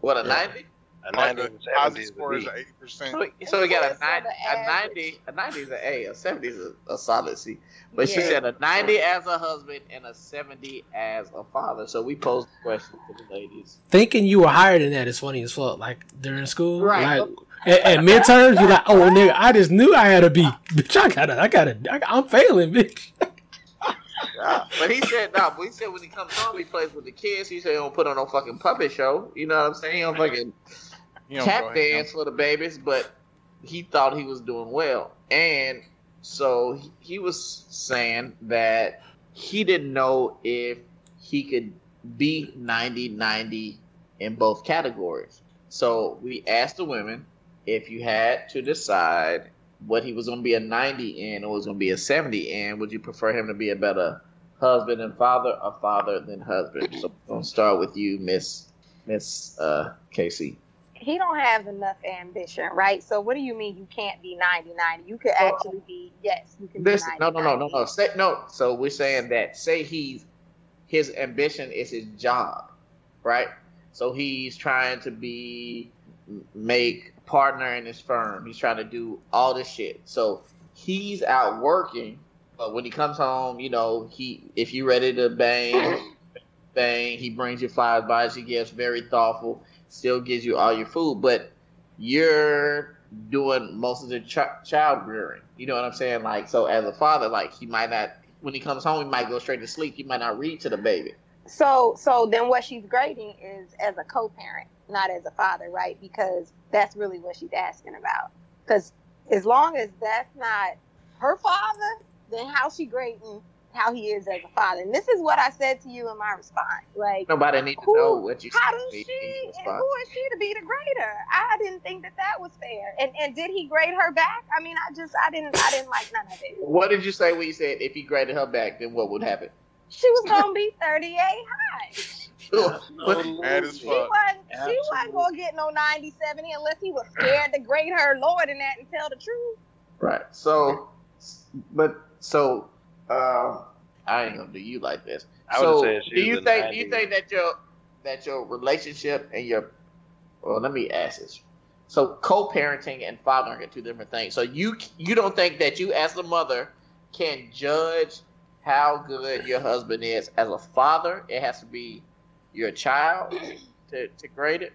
what, a Yeah. 90? A 90 and 70 is a score is B. eighty percent. So, so we got a, So a 90. A 90 is an A. A 70 is a, a solid C. But she said a 90 as a husband and a 70 as a father. So we posed the question to the ladies. Thinking you were higher than that is funny as fuck. Like during school, Right. Like at, at midterms, you're like, "Oh, nigga, I just knew I had a B, bitch. I gotta, I gotta, I, I'm failing, bitch." But he said, no, but he said when he comes home, he plays with the kids. He said he don't put on no fucking puppet show. You know what I'm saying? He don't fucking You don't go tap dance for the babies, but he thought he was doing well. And so he, he was saying that he didn't know if he could be 90 90 in both categories. So we asked the women if you had to decide what he was going to be a 90 in or was going to be a 70 in, would you prefer him to be a better husband and father or father than husband? So we're going to start with you, Miss Miss uh, Casey. He don't have enough ambition, right? So what do you mean you can't be 90-90? You could actually be, yes, you can Listen, be no, no, no, no, no. Say no. So we're saying that say he's his ambition is his job, right? So he's trying to be make partner in his firm. He's trying to do all this shit. So he's out working, but when he comes home, you know, he if you ready to bang, bang, he brings you flowers, buys he gets very thoughtful, still gives you all your food, but you're doing most of the ch- child rearing. You know what I'm saying? Like, so as a father, like he might not when he comes home, he might go straight to sleep. He might not read to the baby. So, so then what she's grading is as a co-parent, not as a father, right? Because that's really what she's asking about. Because as long as that's not her father, then how's she grading how he is as a father? And this is what I said to you in my response. Like, Nobody needs to Who- know what you how said does she? And who is she to be the grader? I didn't think that that was fair. And and did he grade her back? I mean, I just I didn't I didn't like none of it. What did you say when you said if he graded her back, then what would happen? She was gonna be 38 high. But- Mad as She wasn't, she wasn't gonna get no 90, 70 unless he was scared to grade her lower than that and tell the truth. Right. So, but so, um, I ain't gonna do you like this. I so, do was you think? Do you 90. think that your that your relationship and your well, let me ask this. So, co-parenting and fathering are two different things. So, you you don't think that you, as a mother, can judge how good your husband is as a father? It has to be your child to to grade it.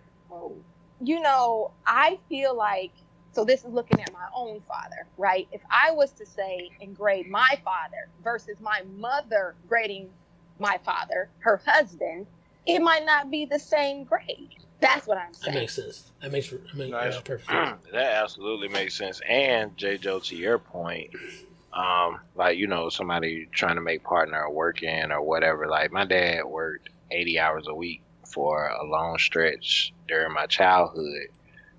You know, I feel like so this is looking at my own father, right? If I was to say and grade my father versus my mother grading my father, her husband, it might not be the same grade. That's what I'm saying. That makes sense. That makes that makes Nice. perfect sense. [clears throat] that absolutely makes sense. And J. Joe, to your point, um, like you know, somebody trying to make partner or working or whatever. Like my dad worked eighty hours a week for a long stretch during my childhood,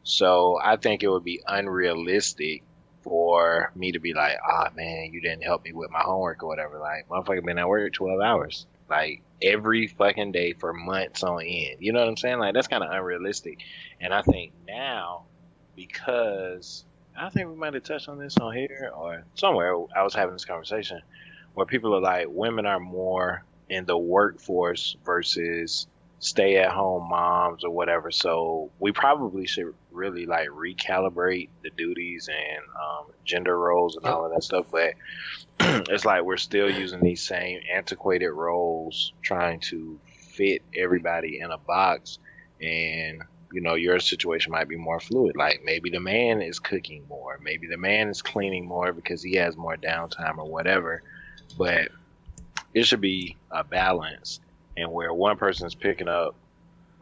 so I think it would be unrealistic for me to be like, ah man, you didn't help me with my homework or whatever. Like motherfucker been at work twelve hours, like every fucking day for months on end. You know what I'm saying? Like that's kind of unrealistic. And I think now because I think we might have touched on this on here or somewhere. I was having this conversation where people are like, women are more in the workforce versus stay at home moms or whatever. So we probably should really like recalibrate the duties and um, gender roles and all of that stuff. But [clears throat] it's like we're still using these same antiquated roles, trying to fit everybody in a box. And you know, your situation might be more fluid. Like maybe the man is cooking more, maybe the man is cleaning more because he has more downtime or whatever. But it should be a balance, and where one person is picking up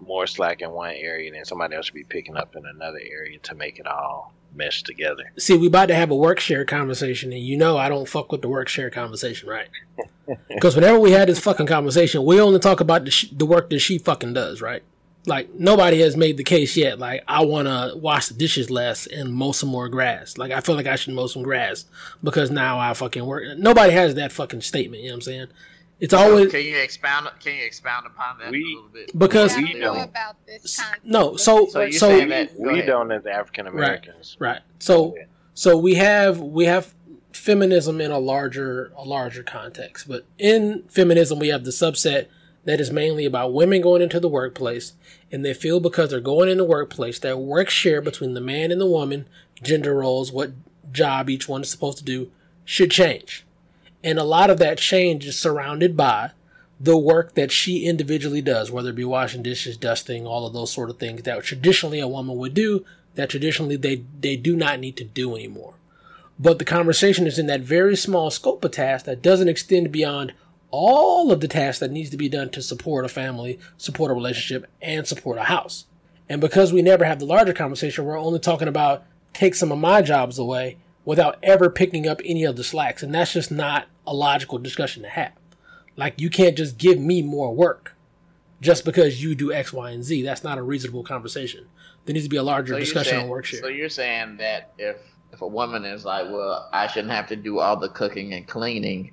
more slack in one area, and then somebody else should be picking up in another area to make it all mesh together. See, we about to have a work share conversation, and you know I don't fuck with the work share conversation, right? [laughs] Because whenever we had this fucking conversation, we only talk about the, sh- the work that she fucking does, right? Like nobody has made the case yet. Like I want to wash the dishes less and mow some more grass. Like I feel like I should mow some grass because now I fucking work. Nobody has that fucking statement. You know what I'm saying? It's always Can you expound? Can you expound upon that We- a little bit? because we don't know about this concept. no. So So so saying that- we ahead. don't as African Americans. Right. So so we have we have feminism in a larger a larger context, but in feminism we have the subset that is mainly about women going into the workplace and they feel because they're going in the workplace that work share between the man and the woman, gender roles, what job each one is supposed to do should change. And a lot of that change is surrounded by the work that she individually does, whether it be washing dishes, dusting, all of those sort of things that traditionally a woman would do, that traditionally they, they do not need to do anymore. But the conversation is in that very small scope of tasks that doesn't extend beyond all of the tasks that needs to be done to support a family, support a relationship, and support a house. And because we never have the larger conversation, we're only talking about take some of my jobs away without ever picking up any of the slacks. And that's just not a logical discussion to have. Like you can't just give me more work just because you do X, Y, and Z. That's not a reasonable conversation. There needs to be a larger So discussion saying- on work share. So you're saying that if if a woman is like, well, I shouldn't have to do all the cooking and cleaning,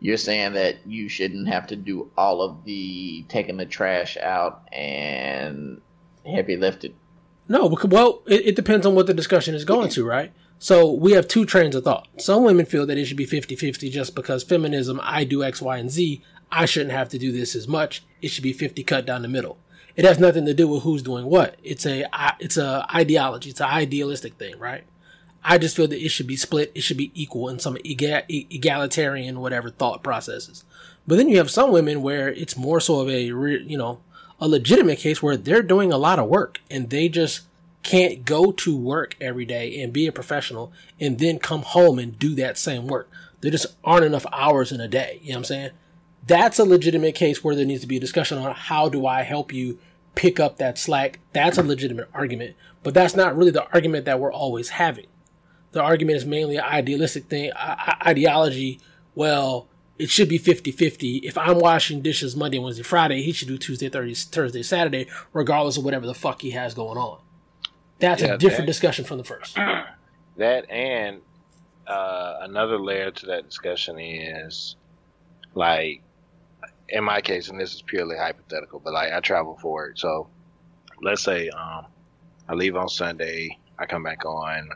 you're saying that you shouldn't have to do all of the taking the trash out and heavy lifting. No, because, well, it, it depends on what the discussion is going to, right? So we have two trains of thought. Some women feel that it should be 50 50 just because feminism, I do X, Y, and Z. I shouldn't have to do this as much. It should be 50 cut down the middle. It has nothing to do with who's doing what. It's a it's a ideology. It's an idealistic thing, right? I just feel that it should be split. It should be equal in some ega- egalitarian, whatever thought processes. But then you have some women where it's more so of a, you know, a legitimate case where they're doing a lot of work and they just can't go to work every day and be a professional and then come home and do that same work. There just aren't enough hours in a day. You know what I'm saying? That's a legitimate case where there needs to be a discussion on how do I help you pick up that slack. That's a legitimate argument, but that's not really the argument that we're always having. The argument is mainly an idealistic thing, ideology. Well, it should be 50-50. If I'm washing dishes Monday, Wednesday, Friday, he should do Tuesday, Thursday, Saturday, regardless of whatever the fuck he has going on. That's Yeah, a different that- discussion from the first. [clears throat] That and uh, another layer to that discussion is like in my case, and this is purely hypothetical, but like I travel for work. So let's say um, I leave on Sunday, I come back on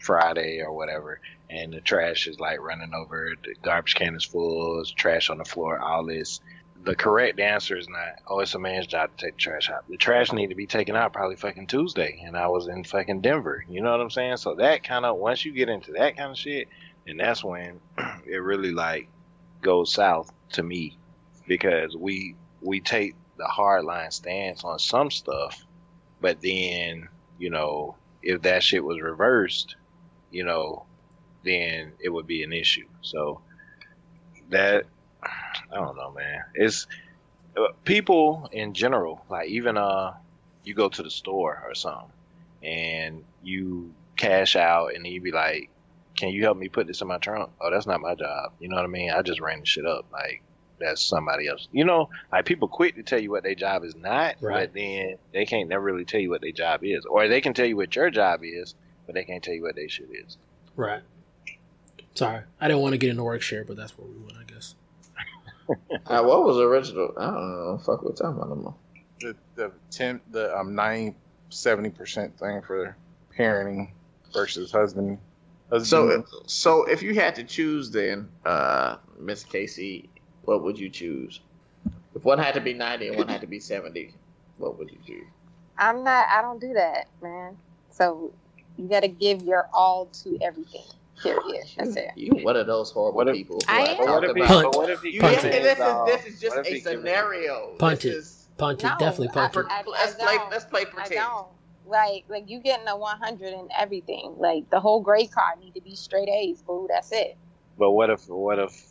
Friday or whatever, and the trash is like running over, the garbage can is full, there's trash on the floor, all this. The correct answer is not, oh, it's a man's job to take the trash out. The trash need to be taken out probably fucking Tuesday, and I was in fucking Denver. You know what I'm saying? So that kind of once you get into that kind of shit, and that's when [clears throat] it really like goes south to me because we we take the hard line stance on some stuff, but then you know if that shit was reversed, you know, then it would be an issue. So that I don't know, man. It's uh, people in general, like even uh, you go to the store or something, and you cash out, and you be like, can you help me put this in my trunk? Oh, that's not my job. You know what I mean? I just ran the shit up. Like that's somebody else. You know, like people quick to tell you what their job is not, Right. but then they can't never really tell you what their job is, or they can tell you what your job is, but they can't tell you what their shit is. Right. Sorry, I didn't want to get into work share, but that's where we went. Uh, what was the original? I don't know. Fuck, what time about no more. The the ten the um 90 70 percent thing for parenting versus husband. husband So, so if you had to choose, then, uh, Miss Casey, what would you choose? If one had to be ninety and one had to be seventy, what would you choose? I'm not. I don't do that, man. So you got to give your all to everything. Period. That's it. You one of those horrible What if- people. who I I am. talked What if he, about. Punt. but what if he You, Punt it. this is this is just a he give it- scenario. Punt This it. is- Punt it, No, definitely punt I- it. I- let's play. Let's play I pretend. don't. Like, like you getting a 100 and everything. Like the whole grade card need to be straight A's, boo. That's it. But what if what if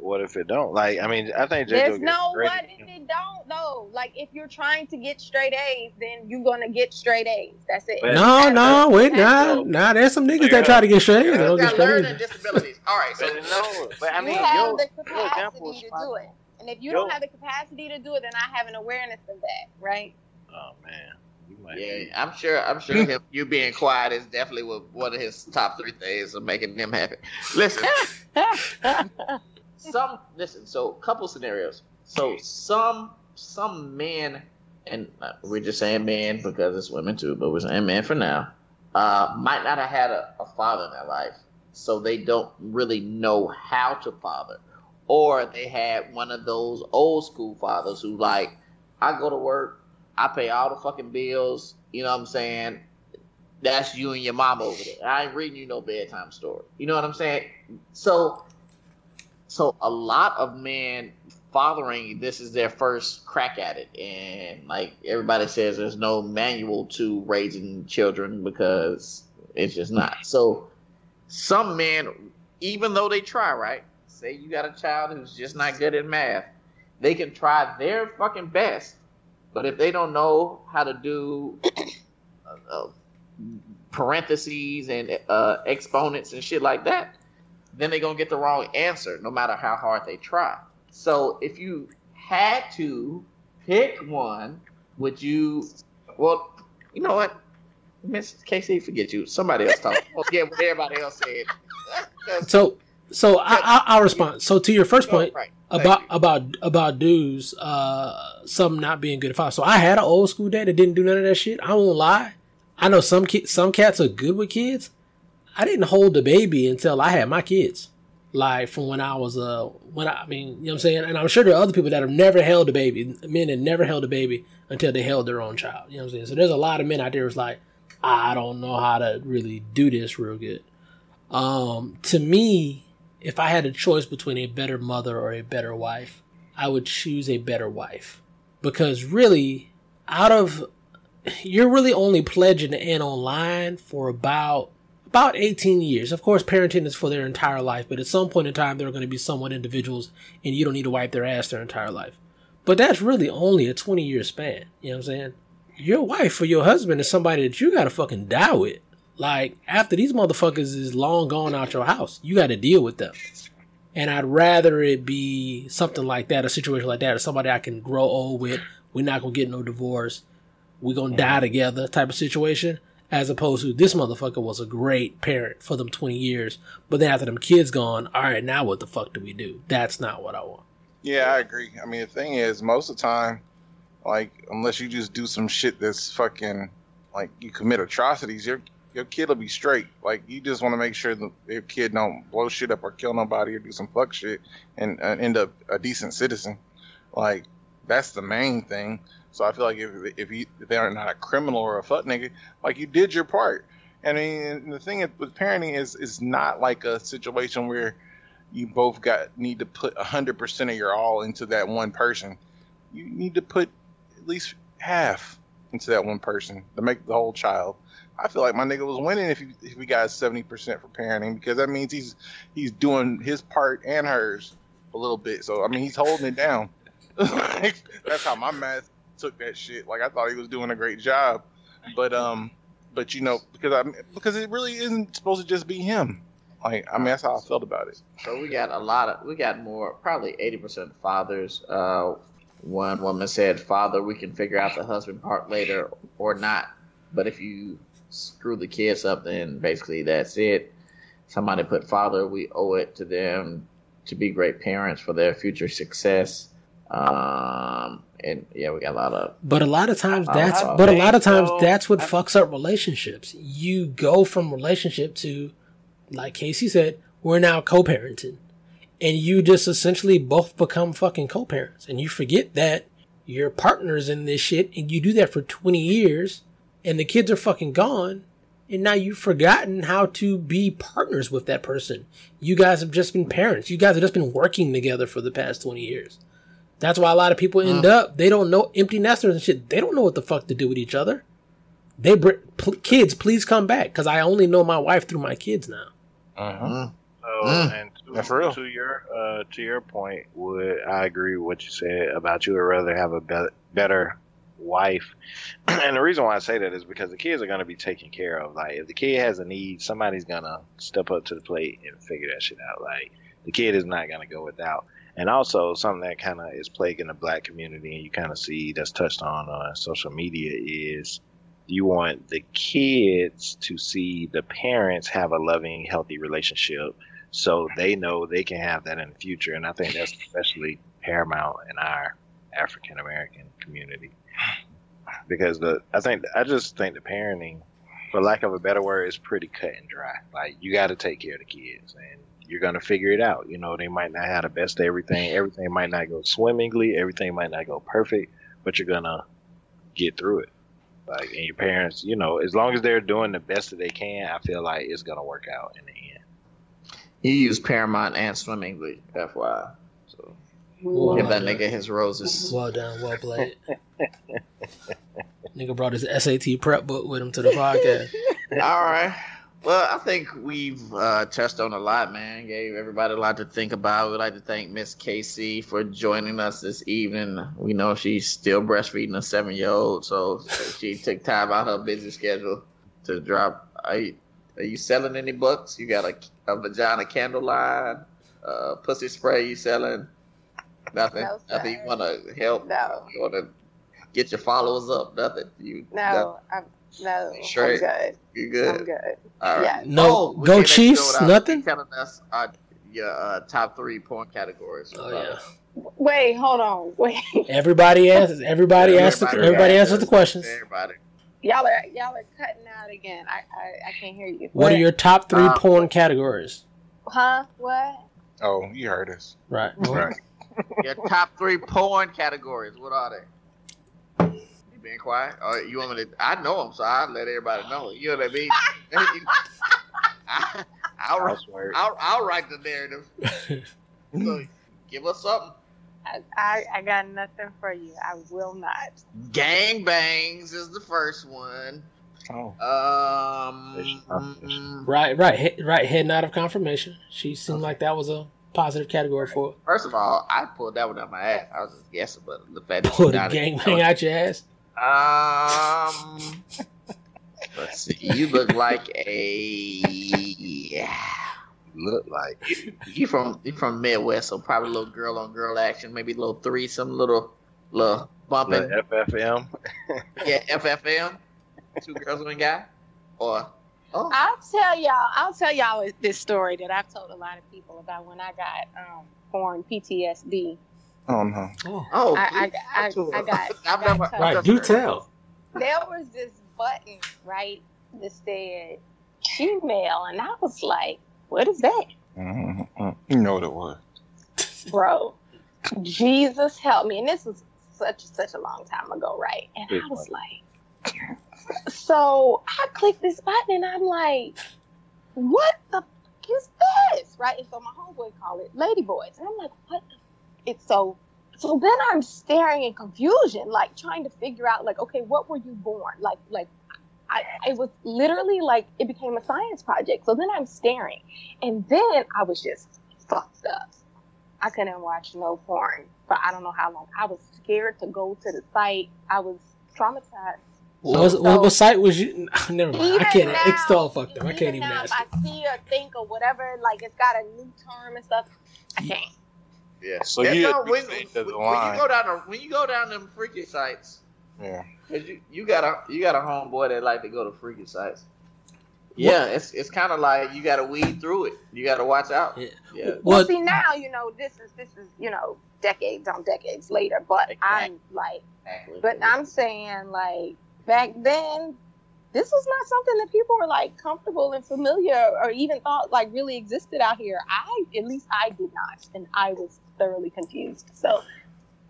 what if it don't? Like I mean, I think There's JoJo no gets what if it don't though. Like if you're trying to get straight A's, then you're gonna get straight A's. That's it. But- No, no, wait, That's nah, nah. There's some niggas that try to get straight. They You don't get got learning disabilities. All right, so no, but I mean, you have your, the your example capacity is to do it. And if you Yo. don't have the capacity to do it, then I have an awareness of that, right? Oh man, you might. Yeah, I'm sure. I'm sure him, you being quiet is definitely what- one of his top three things of making them happy. Listen, [laughs] some listen. So, couple scenarios. So, some some men, and uh, we're just saying men because it's women too, but we're saying men for now. Uh, might not have had a, a father in their life, so they don't really know how to father, or they had one of those old school fathers who like, I go to work, I pay all the fucking bills. You know what I'm saying? That's you and your mom over there. I ain't reading you no bedtime story. You know what I'm saying? So, so a lot of men fathering this is their first crack at it, and like everybody says, there's no manual to raising children because it's just not. So, some men, even though they try, right? Say you got a child who's just not good at math, they can try their fucking best but if they don't know how to do uh, uh, parentheses and uh, exponents and shit like that, then they're gonna get the wrong answer, no matter how hard they try. So if you had to pick one, would you? Well, you know what, Miss Casey, forget you. Somebody else talk. Forget what everybody else said. [laughs] So, so I, I, I'll respond. So to your first point Right. About you. about about dudes, uh, some not being good at fathers. So I had an old school dad that didn't do none of that shit. I won't lie. I know some ki- some cats are good with kids. I didn't hold the baby until I had my kids. Like from when I was uh when I, I mean you know what I'm saying, and I'm sure there are other people that have never held a baby, men that never held a baby until they held their own child. You know what I'm saying? So there's a lot of men out there who's like, I don't know how to really do this real good. Um, to me, if I had a choice between a better mother or a better wife, I would choose a better wife. Because really, out of you're really only pledging in online for about about 18 years. Of course, parenting is for their entire life, but at some point in time, they're going to be somewhat individuals, and you don't need to wipe their ass their entire life. But that's really only a 20 year span. You know what I'm saying? Your wife or your husband is somebody that you got to fucking die with. Like, after these motherfuckers is long gone out your house, you got to deal with them. And I'd rather it be something like that, a situation like that, or somebody I can grow old with. We're not going to get no divorce. We're going to die mm-hmm. together type of situation. As opposed to this motherfucker was a great parent for them 20 years. But then after them kids gone, all right, now what the fuck do we do? That's not what I want. Yeah, I agree. I mean, the thing is, most of the time, like, unless you just do some shit that's fucking, like, you commit atrocities, your your kid will be straight. Like, you just want to make sure that your kid don't blow shit up or kill nobody or do some fuck shit and uh, end up a decent citizen. Like, that's the main thing. So I feel like if if, you, if they're not a criminal or a fuck nigga, like you did your part. I mean, the thing with parenting is is not like a situation where you both got need to put hundred percent of your all into that one person. You need to put at least half into that one person to make the whole child. I feel like my nigga was winning if he if he got seventy percent for parenting because that means he's he's doing his part and hers a little bit. So I mean he's holding it down. [laughs] That's how my math took that shit. Like I thought he was doing a great job, but um, but you know because I because it really isn't supposed to just be him. Like, I mean, that's how I felt about it. So we got a lot of we got more probably eighty percent fathers. Uh, one woman said, "Father, we can figure out the husband part later or not, but if you screw the kids up, then basically that's it." Somebody put, "Father, we owe it to them to be great parents for their future success." Um, and yeah, we got a lot of But a lot of times I- that's I but a lot of times so. that's what fucks up relationships. You go from relationship to like Casey said, we're now co-parenting. And you just essentially both become fucking co-parents and you forget that you're partners in this shit and you do that for 20 years and the kids are fucking gone and now you've forgotten how to be partners with that person. You guys have just been parents. You guys have just been working together for the past 20 years. That's why a lot of people end up, they don't know empty nesters and shit. They don't know what the fuck to do with each other. They br- pl- kids, please come back because I only know my wife through my kids now. Uh-huh. So, Mm. and to, That's real. to your uh, to your point, would I agree with what you said about you would rather have a be- better wife? [clears throat] and the reason why I say that is because the kids are going to be taken care of. Like, if the kid has a need, somebody's going to step up to the plate and figure that shit out. Like, the kid is not going to go without. And also, something that kind of is plaguing the black community, and you kind of see that's touched on on social media is you want the kids to see the parents have a loving, healthy relationship so they know they can have that in the future. And I think that's especially paramount in our African American community because the I think I just think the parenting, for lack of a better word, is pretty cut and dry. Like you got to take care of the kids and. You're gonna figure it out. You know, they might not have the best of everything. Everything might not go swimmingly. Everything might not go perfect, but you're gonna get through it. Like, and your parents, you know, as long as they're doing the best that they can, I feel like it's gonna work out in the end. he used Paramount and Swimmingly, FYI. So Well give that uh, nigga his roses. Well done, well played. [laughs] Nigga brought his SAT prep book with him to the podcast. [laughs] All right. Well, I think we've uh, touched on a lot, man. Gave everybody a lot to think about. We'd like to thank Miss Casey for joining us this evening. We know she's still breastfeeding a seven year old, so she took time out of her busy schedule to drop. Are you, are you selling any books? You got a, a vagina candle line, uh, pussy spray you selling? Nothing. No, Nothing. You want to help? No. You want to get your followers up? Nothing. You No, I'm no. Straight. I'm good. You good? I'm good. All right. Yeah. No, Oh, go can't let you Chiefs, without nothing? Telling us uh, your uh, top three porn categories. Oh yeah. Wait, hold on. Wait. Everybody asks. Everybody asks. The, everybody answers the questions. Everybody. Y'all are y'all are cutting out again. I I, I can't hear you. What are your top three Uh, porn categories? Huh? What? Oh, you heard us. Right. Right. [laughs] Your top three porn categories. What are they? You being quiet? Or you want me to? I know them, so I'll let everybody know. You know what I mean? I, [laughs] I'll, write- Housework. I'll, I'll write the narrative. [laughs] so give us something. I, I I got nothing for you. I will not. Gang bangs is the first one. Oh. Um, Right. Right. He, right. Heading out of confirmation. She seemed like that was a positive category for First of all, I pulled that one out my ass. I was just guessing, but the fact that pull you the got it- gangbang out your ass. Um, [laughs] let's see. You look like a Look like you from you from Midwest, so probably a little girl on girl action, maybe a little threesome, little little bumping. the FFM. [laughs] Yeah, FFM, two girls one guy, or oh, I'll tell y'all. I'll tell y'all this story that I've told a lot of people about when I got um porn PTSD. Oh no. Oh. oh, I- I- please I- I got- [laughs] I I've never- touched. Right. I've Do tell. There was this button right that said shemale, and I was like, "What is that, Mm-hmm. You know what it was. bro?" Jesus help me! And this was such such a long time ago, right? And I was like, so I clicked this button, and I'm like, "What the is this?" Right? And so my homeboy called it Ladyboys, and I'm like, "What?" The? It's so. So then I'm staring in confusion, like trying to figure out, like, okay, what were you born? Like, like, I, it was literally like it became a science project. So then I'm staring, and then I was just fucked up. I couldn't watch no porn for I don't know how long. I was scared to go to the site. I was traumatized. What, was, So- what, what site was you? [laughs] Never mind. I can't. now- it's all fucked up. I can't even now, ask. If I see or think or whatever. Like it's got a new term and stuff. I can't. Yeah. So That's you not- when, when, when you go down the, when you go down them freaky sites, yeah. 'cause you, you got a you got a homeboy that like to go to freaky sites. Yeah, it's it's kind of like you got to weed through it. You got to watch out. Yeah. Yeah. Well, Well, see now, you know, this is this is you know decades on decades later. But I'm like, but I'm saying like back then, this was not something that people were like comfortable and familiar or even thought like really existed out here. I at least I did not, and I was thoroughly confused. So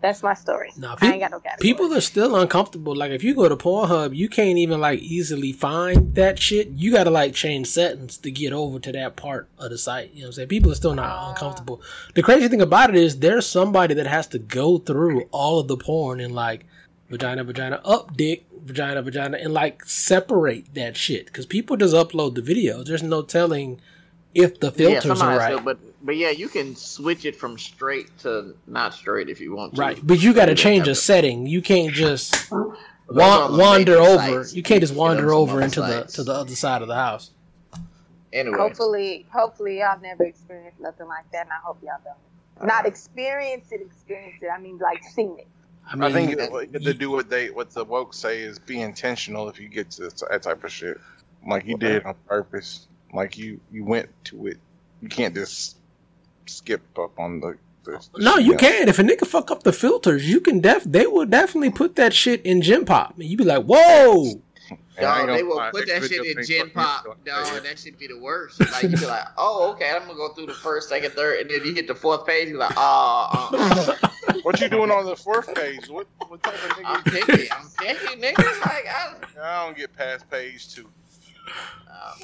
that's my story. No, I ain't got no category. people are still uncomfortable. Like if you go to Pornhub, you can't even like easily find that shit. You gotta like change settings to get over to that part of the site. You know what I'm saying? People are still not ah. uncomfortable. The crazy thing about it is there's somebody that has to go through all of the porn and like vagina, vagina, up dick, vagina, vagina, and like separate that shit. Because people just upload the videos. There's no telling if the filters yeah, are right. still- but but yeah, you can switch it from straight to not straight if you want to. Right, but you got to change a setting. You can't just wa- wander over. sites. You can't just wander some over other into the to the other side of the house. Anyway, Hopefully, hopefully y'all never experienced nothing like that, and I hope y'all don't. Not experience it, experience it. I mean, like seen it. I mean, I think it, to do what they what the woke say is be intentional if you get to that type of shit. Like you did on purpose. Like you you went to it. You can't just skip up on the. the, the no, you else. can. If a nigga fuck up the filters, you can def. They will definitely put that shit in Gen Pop, and you be like, "Whoa!" [laughs] And I Dog, they will put that that shit in thing Gen Pop, up. dog, that should be the worst. Like you be like, [laughs] oh, okay, I'm gonna go through the first, second, third, and then you hit the fourth page, you're like, oh, uh, uh, uh. [laughs] What you doing on the fourth page? What what type of I'm nigga? picky, I'm picky, nigga. Like, I, I don't get past page two.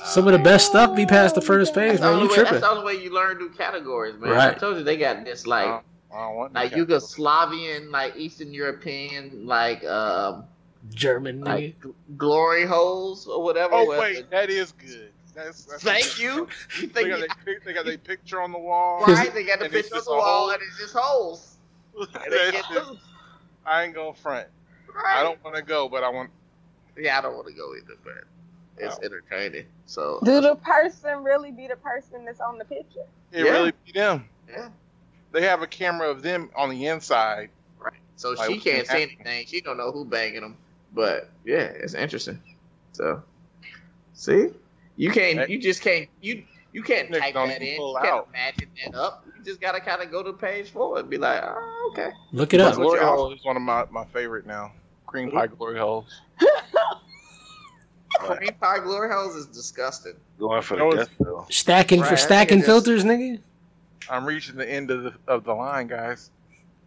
Some of the best stuff be past the first page, that's, man. You way, that's tripping? the only way you learn new categories, man. I told you they got this like. I don't want like. Yugoslavian, like Eastern European, like um, German like gl- glory holes or whatever. Oh where- wait, that is good. That's, that's Thank you. [laughs] You They got, you, their, they got their picture on the wall. right? They got the picture on the wall, hole. and it's just holes. [laughs] They get just- I ain't gonna front. Right. I don't want to go, but I want. Yeah, I don't want to go either, but it's entertaining. So Do the person really be the person that's on the picture? It Yeah. really be them. yeah, They have a camera of them on the inside. right. So Like, she can't see anything. She don't know who banging them, but yeah, it's interesting. So see, you can't. You just can't. You you can't Niggas type don't that in. pull You can't out. imagine that up. You just gotta kind of go to page four and be like, oh, okay. Look it up. what Glory you hole is one of my, my favorite now. Cream mm-hmm. pie glory holes. [laughs] Cream pie glory holes is disgusting. Going for the death gusto. Stacking Right, for stacking it just- filters, nigga. I'm reaching the end of the of the line, guys.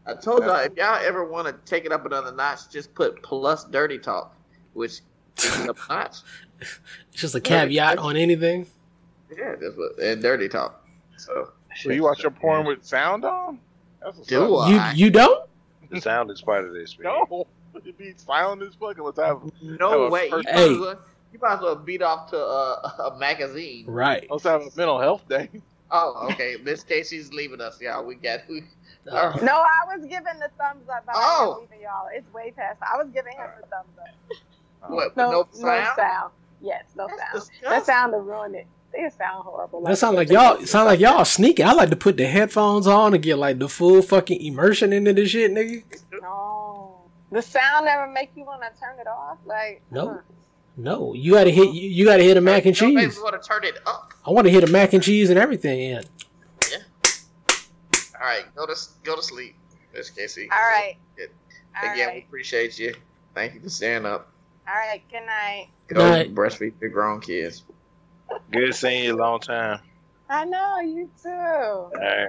I told y'all if y'all ever want to take it up another notch, just put plus dirty talk, which is up a [laughs] notch. It's just a caveat on anything. Yeah, that's what and dirty talk. So So you watch your porn with sound on? That's what's do up. You I? you don't? The sound is part of this. man. [laughs] No, it be silent as fuck. Let's have No have way. You first- might, Hey. as well, you might as well beat off to uh, [laughs] a magazine. Right. let's have a mental health day. Oh, okay. Miss Casey's leaving us, y'all. We got. We, [laughs] Uh, No, I was giving the thumbs up. But Oh. I'm leaving y'all. It's way past. I was giving him the thumbs up. what? No, No, no sound. sound. Yes, no That's sound. disgusting. That sound to ruin it. It sound horrible. That sound like y'all sound like y'all [laughs] sneaky. I like to put the headphones on and get like the full fucking immersion into the shit, nigga. No, the sound never make you want to turn it off. Like No. uh, No, you gotta hit you, you gotta hit a mac and Don't make cheese. want to turn it up. I want to hit a mac and cheese and everything in. Yeah. All right, go to go to sleep, Miss Casey. All right. Good. All Again, we appreciate you. Thank you for staying up. All right. Good night. Go Night. breastfeed your grown kids. Good seeing you a long time. I know you too. All right.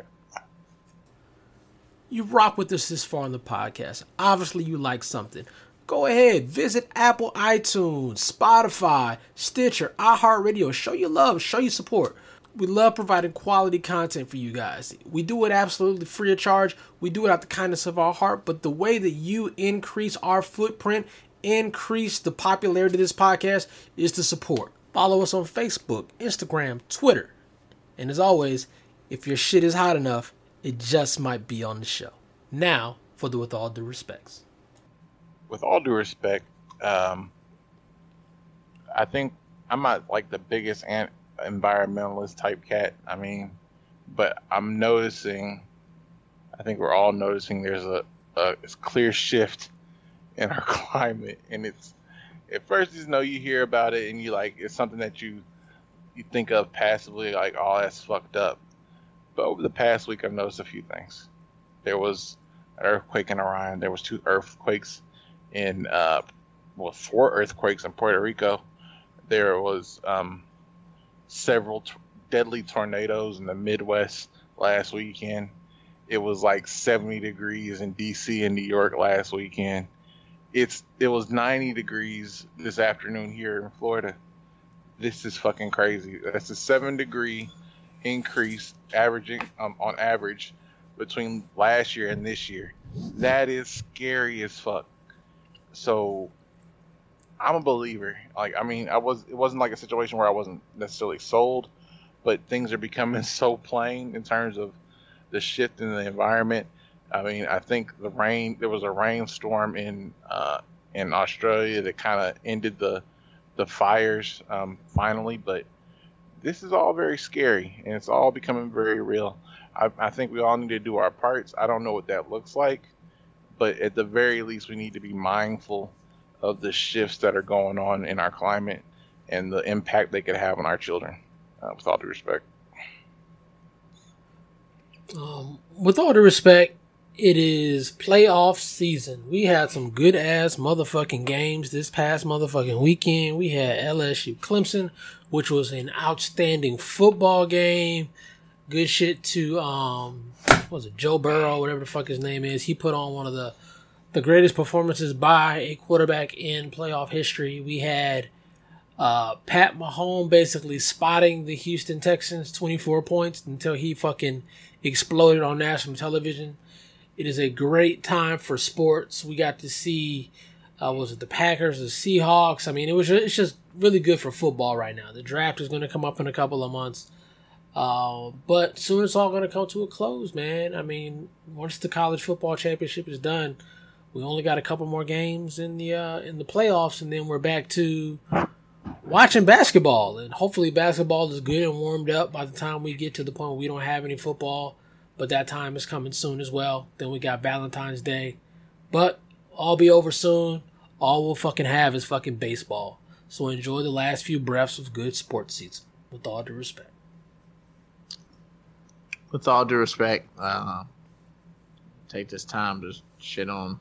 You rock with us this far in the podcast. Obviously, you like something. Go ahead, visit Apple, iTunes, Spotify, Stitcher, iHeartRadio. Show your love, show your support. We love providing quality content for you guys. We do it absolutely free of charge. We do it out the kindness of our heart. But the way that you increase our footprint, increase the popularity of this podcast, is to support. Follow us on Facebook, Instagram, Twitter. And as always, if your shit is hot enough, it just might be on the show. Now, for the with all due respects. With all due respect, um, I think I'm not like the biggest environmentalist type cat. I mean, but I'm noticing. I think we're all noticing there's a, a clear shift in our [laughs] climate, and it's at first you know you hear about it and you like it's something that you you think of passively like oh that's fucked up. But over the past week, I've noticed a few things. There was an earthquake in Iran. There was two earthquakes in uh, well, four earthquakes in Puerto Rico. There was um, several t- deadly tornadoes in the Midwest last weekend. It was like 70 degrees in DC and New York last weekend. It's it was 90 degrees this afternoon here in Florida. This is fucking crazy. That's a seven degree increase averaging um, on average between last year and this year. That is scary as fuck. So I'm a believer. Like I mean, I was it wasn't like a situation where I wasn't necessarily sold, but things are becoming [laughs] so plain in terms of the shift in the environment. I mean, I think the rain there was a rainstorm in uh, in Australia that kind of ended the the fires um, finally, but this is all very scary and it's all becoming very real. I, I think we all need to do our parts. I don't know what that looks like, but at the very least, we need to be mindful of the shifts that are going on in our climate and the impact they could have on our children. Uh, with all due respect. Um, with all due respect, it is playoff season. We had some good ass motherfucking games this past motherfucking weekend. We had LSU Clemson, which was an outstanding football game. Good shit to um, what was it Joe Burrow, whatever the fuck his name is. He put on one of the the greatest performances by a quarterback in playoff history. We had uh, Pat Mahomes basically spotting the Houston Texans 24 points until he fucking exploded on national television. It is a great time for sports. We got to see, uh, was it the Packers, the Seahawks? I mean, it was it's just really good for football right now. The draft is going to come up in a couple of months. Uh, but soon it's all going to come to a close, man. I mean, once the college football championship is done, we only got a couple more games in the uh, in the playoffs, and then we're back to watching basketball. And hopefully, basketball is good and warmed up by the time we get to the point where we don't have any football. But that time is coming soon as well. Then we got Valentine's Day, but all be over soon. All we'll fucking have is fucking baseball. So enjoy the last few breaths of good sports season. With all due respect. With all due respect, uh, take this time to shit on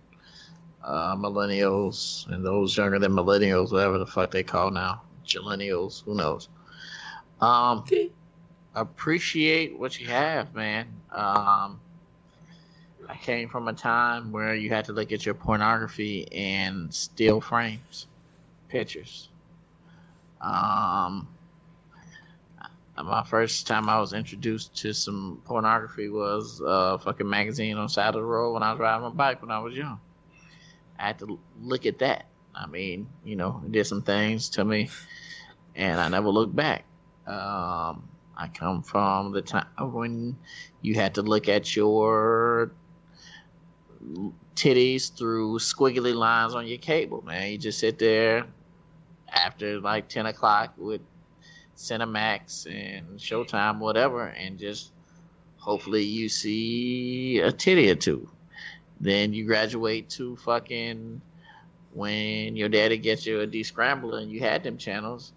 uh, millennials and those younger than millennials, whatever the fuck they call now, millennials, who knows. Um, appreciate what you have, man. Um, I came from a time where you had to look at your pornography and still frames, pictures. Um, my first time I was introduced to some pornography was a fucking magazine on side of the road when I was riding my bike when I was young. I had to look at that. I mean, you know, it did some things to me, and I never looked back. Um, I come from the time when you had to look at your titties through squiggly lines on your cable, man. You just sit there after like 10 o'clock with Cinemax and Showtime, whatever, and just hopefully you see a titty or two. Then you graduate to fucking when your daddy gets you a descrambler and you had them channels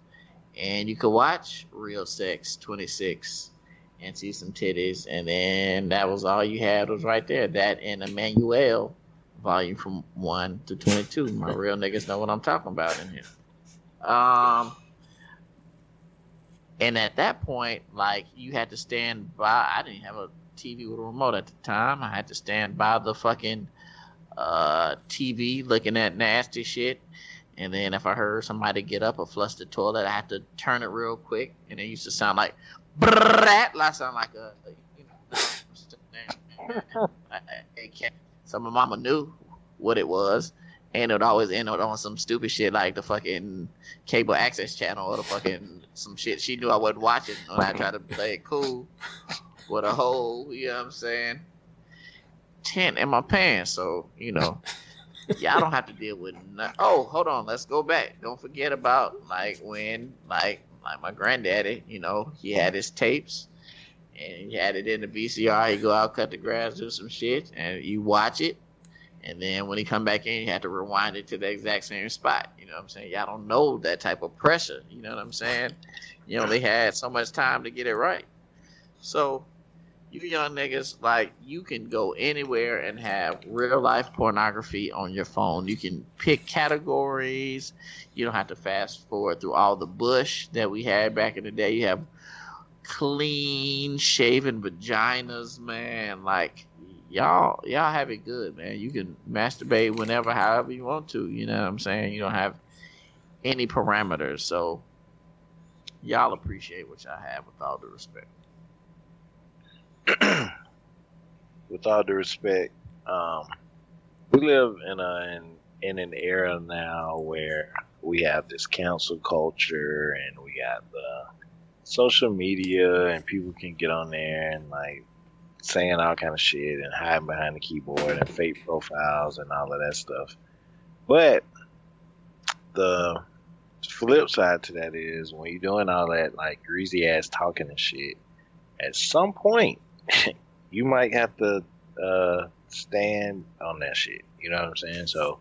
and you could watch Real Sex 26 and see some titties and then that was all you had was right there. That and Emmanuelle volume from 1 to 22. My real niggas know what I'm talking about in here. Um and at that point, like you had to stand by. I didn't have a TV with a remote at the time. I had to stand by the fucking uh, TV looking at nasty shit. And then if I heard somebody get up or flush the toilet, I had to turn it real quick. And it used to sound like brat. I sound like a, you know, [laughs] so my mama knew what it was. And it would always end on some stupid shit like the fucking cable access channel or the fucking some shit she knew I wasn't watching when I tried to play it cool with a hole, you know what I'm saying? Tent in my pants, so you know, y'all don't have to deal with. No- oh, hold on, let's go back. Don't forget about like when like Like my granddaddy, you know, he had his tapes and he had it in the VCR. He'd go out, cut the grass, do some shit, and you watch it. And then when he come back in, you had to rewind it to the exact same spot. Know what I'm saying? Y'all don't know that type of pressure. You know what I'm saying? You know, they had so much time to get it right. So you young niggas, like you can go anywhere and have real life pornography on your phone. You can pick categories. You don't have to fast forward through all the bush that we had back in the day. You have clean shaven vaginas, man. Like y'all, y'all have it good, man. You can masturbate whenever, however you want to. You know what I'm saying? You don't have any parameters, so y'all appreciate what y'all have with all due respect. [clears throat] with all due respect, um, we live in a in, in an era now where we have this cancel culture and we got the social media and people can get on there and like saying all kind of shit and hiding behind the keyboard and fake profiles and all of that stuff. But the flip side to that is when you're doing all that like greasy ass talking and shit, at some point [laughs] you might have to uh, stand on that shit. You know what I'm saying? So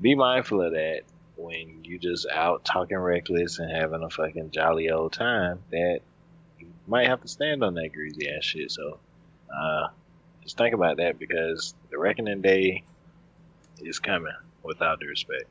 be mindful of that when you just out talking reckless and having a fucking jolly old time. That you might have to stand on that greasy ass shit. So uh, just think about that because the reckoning day is coming. Without due respect.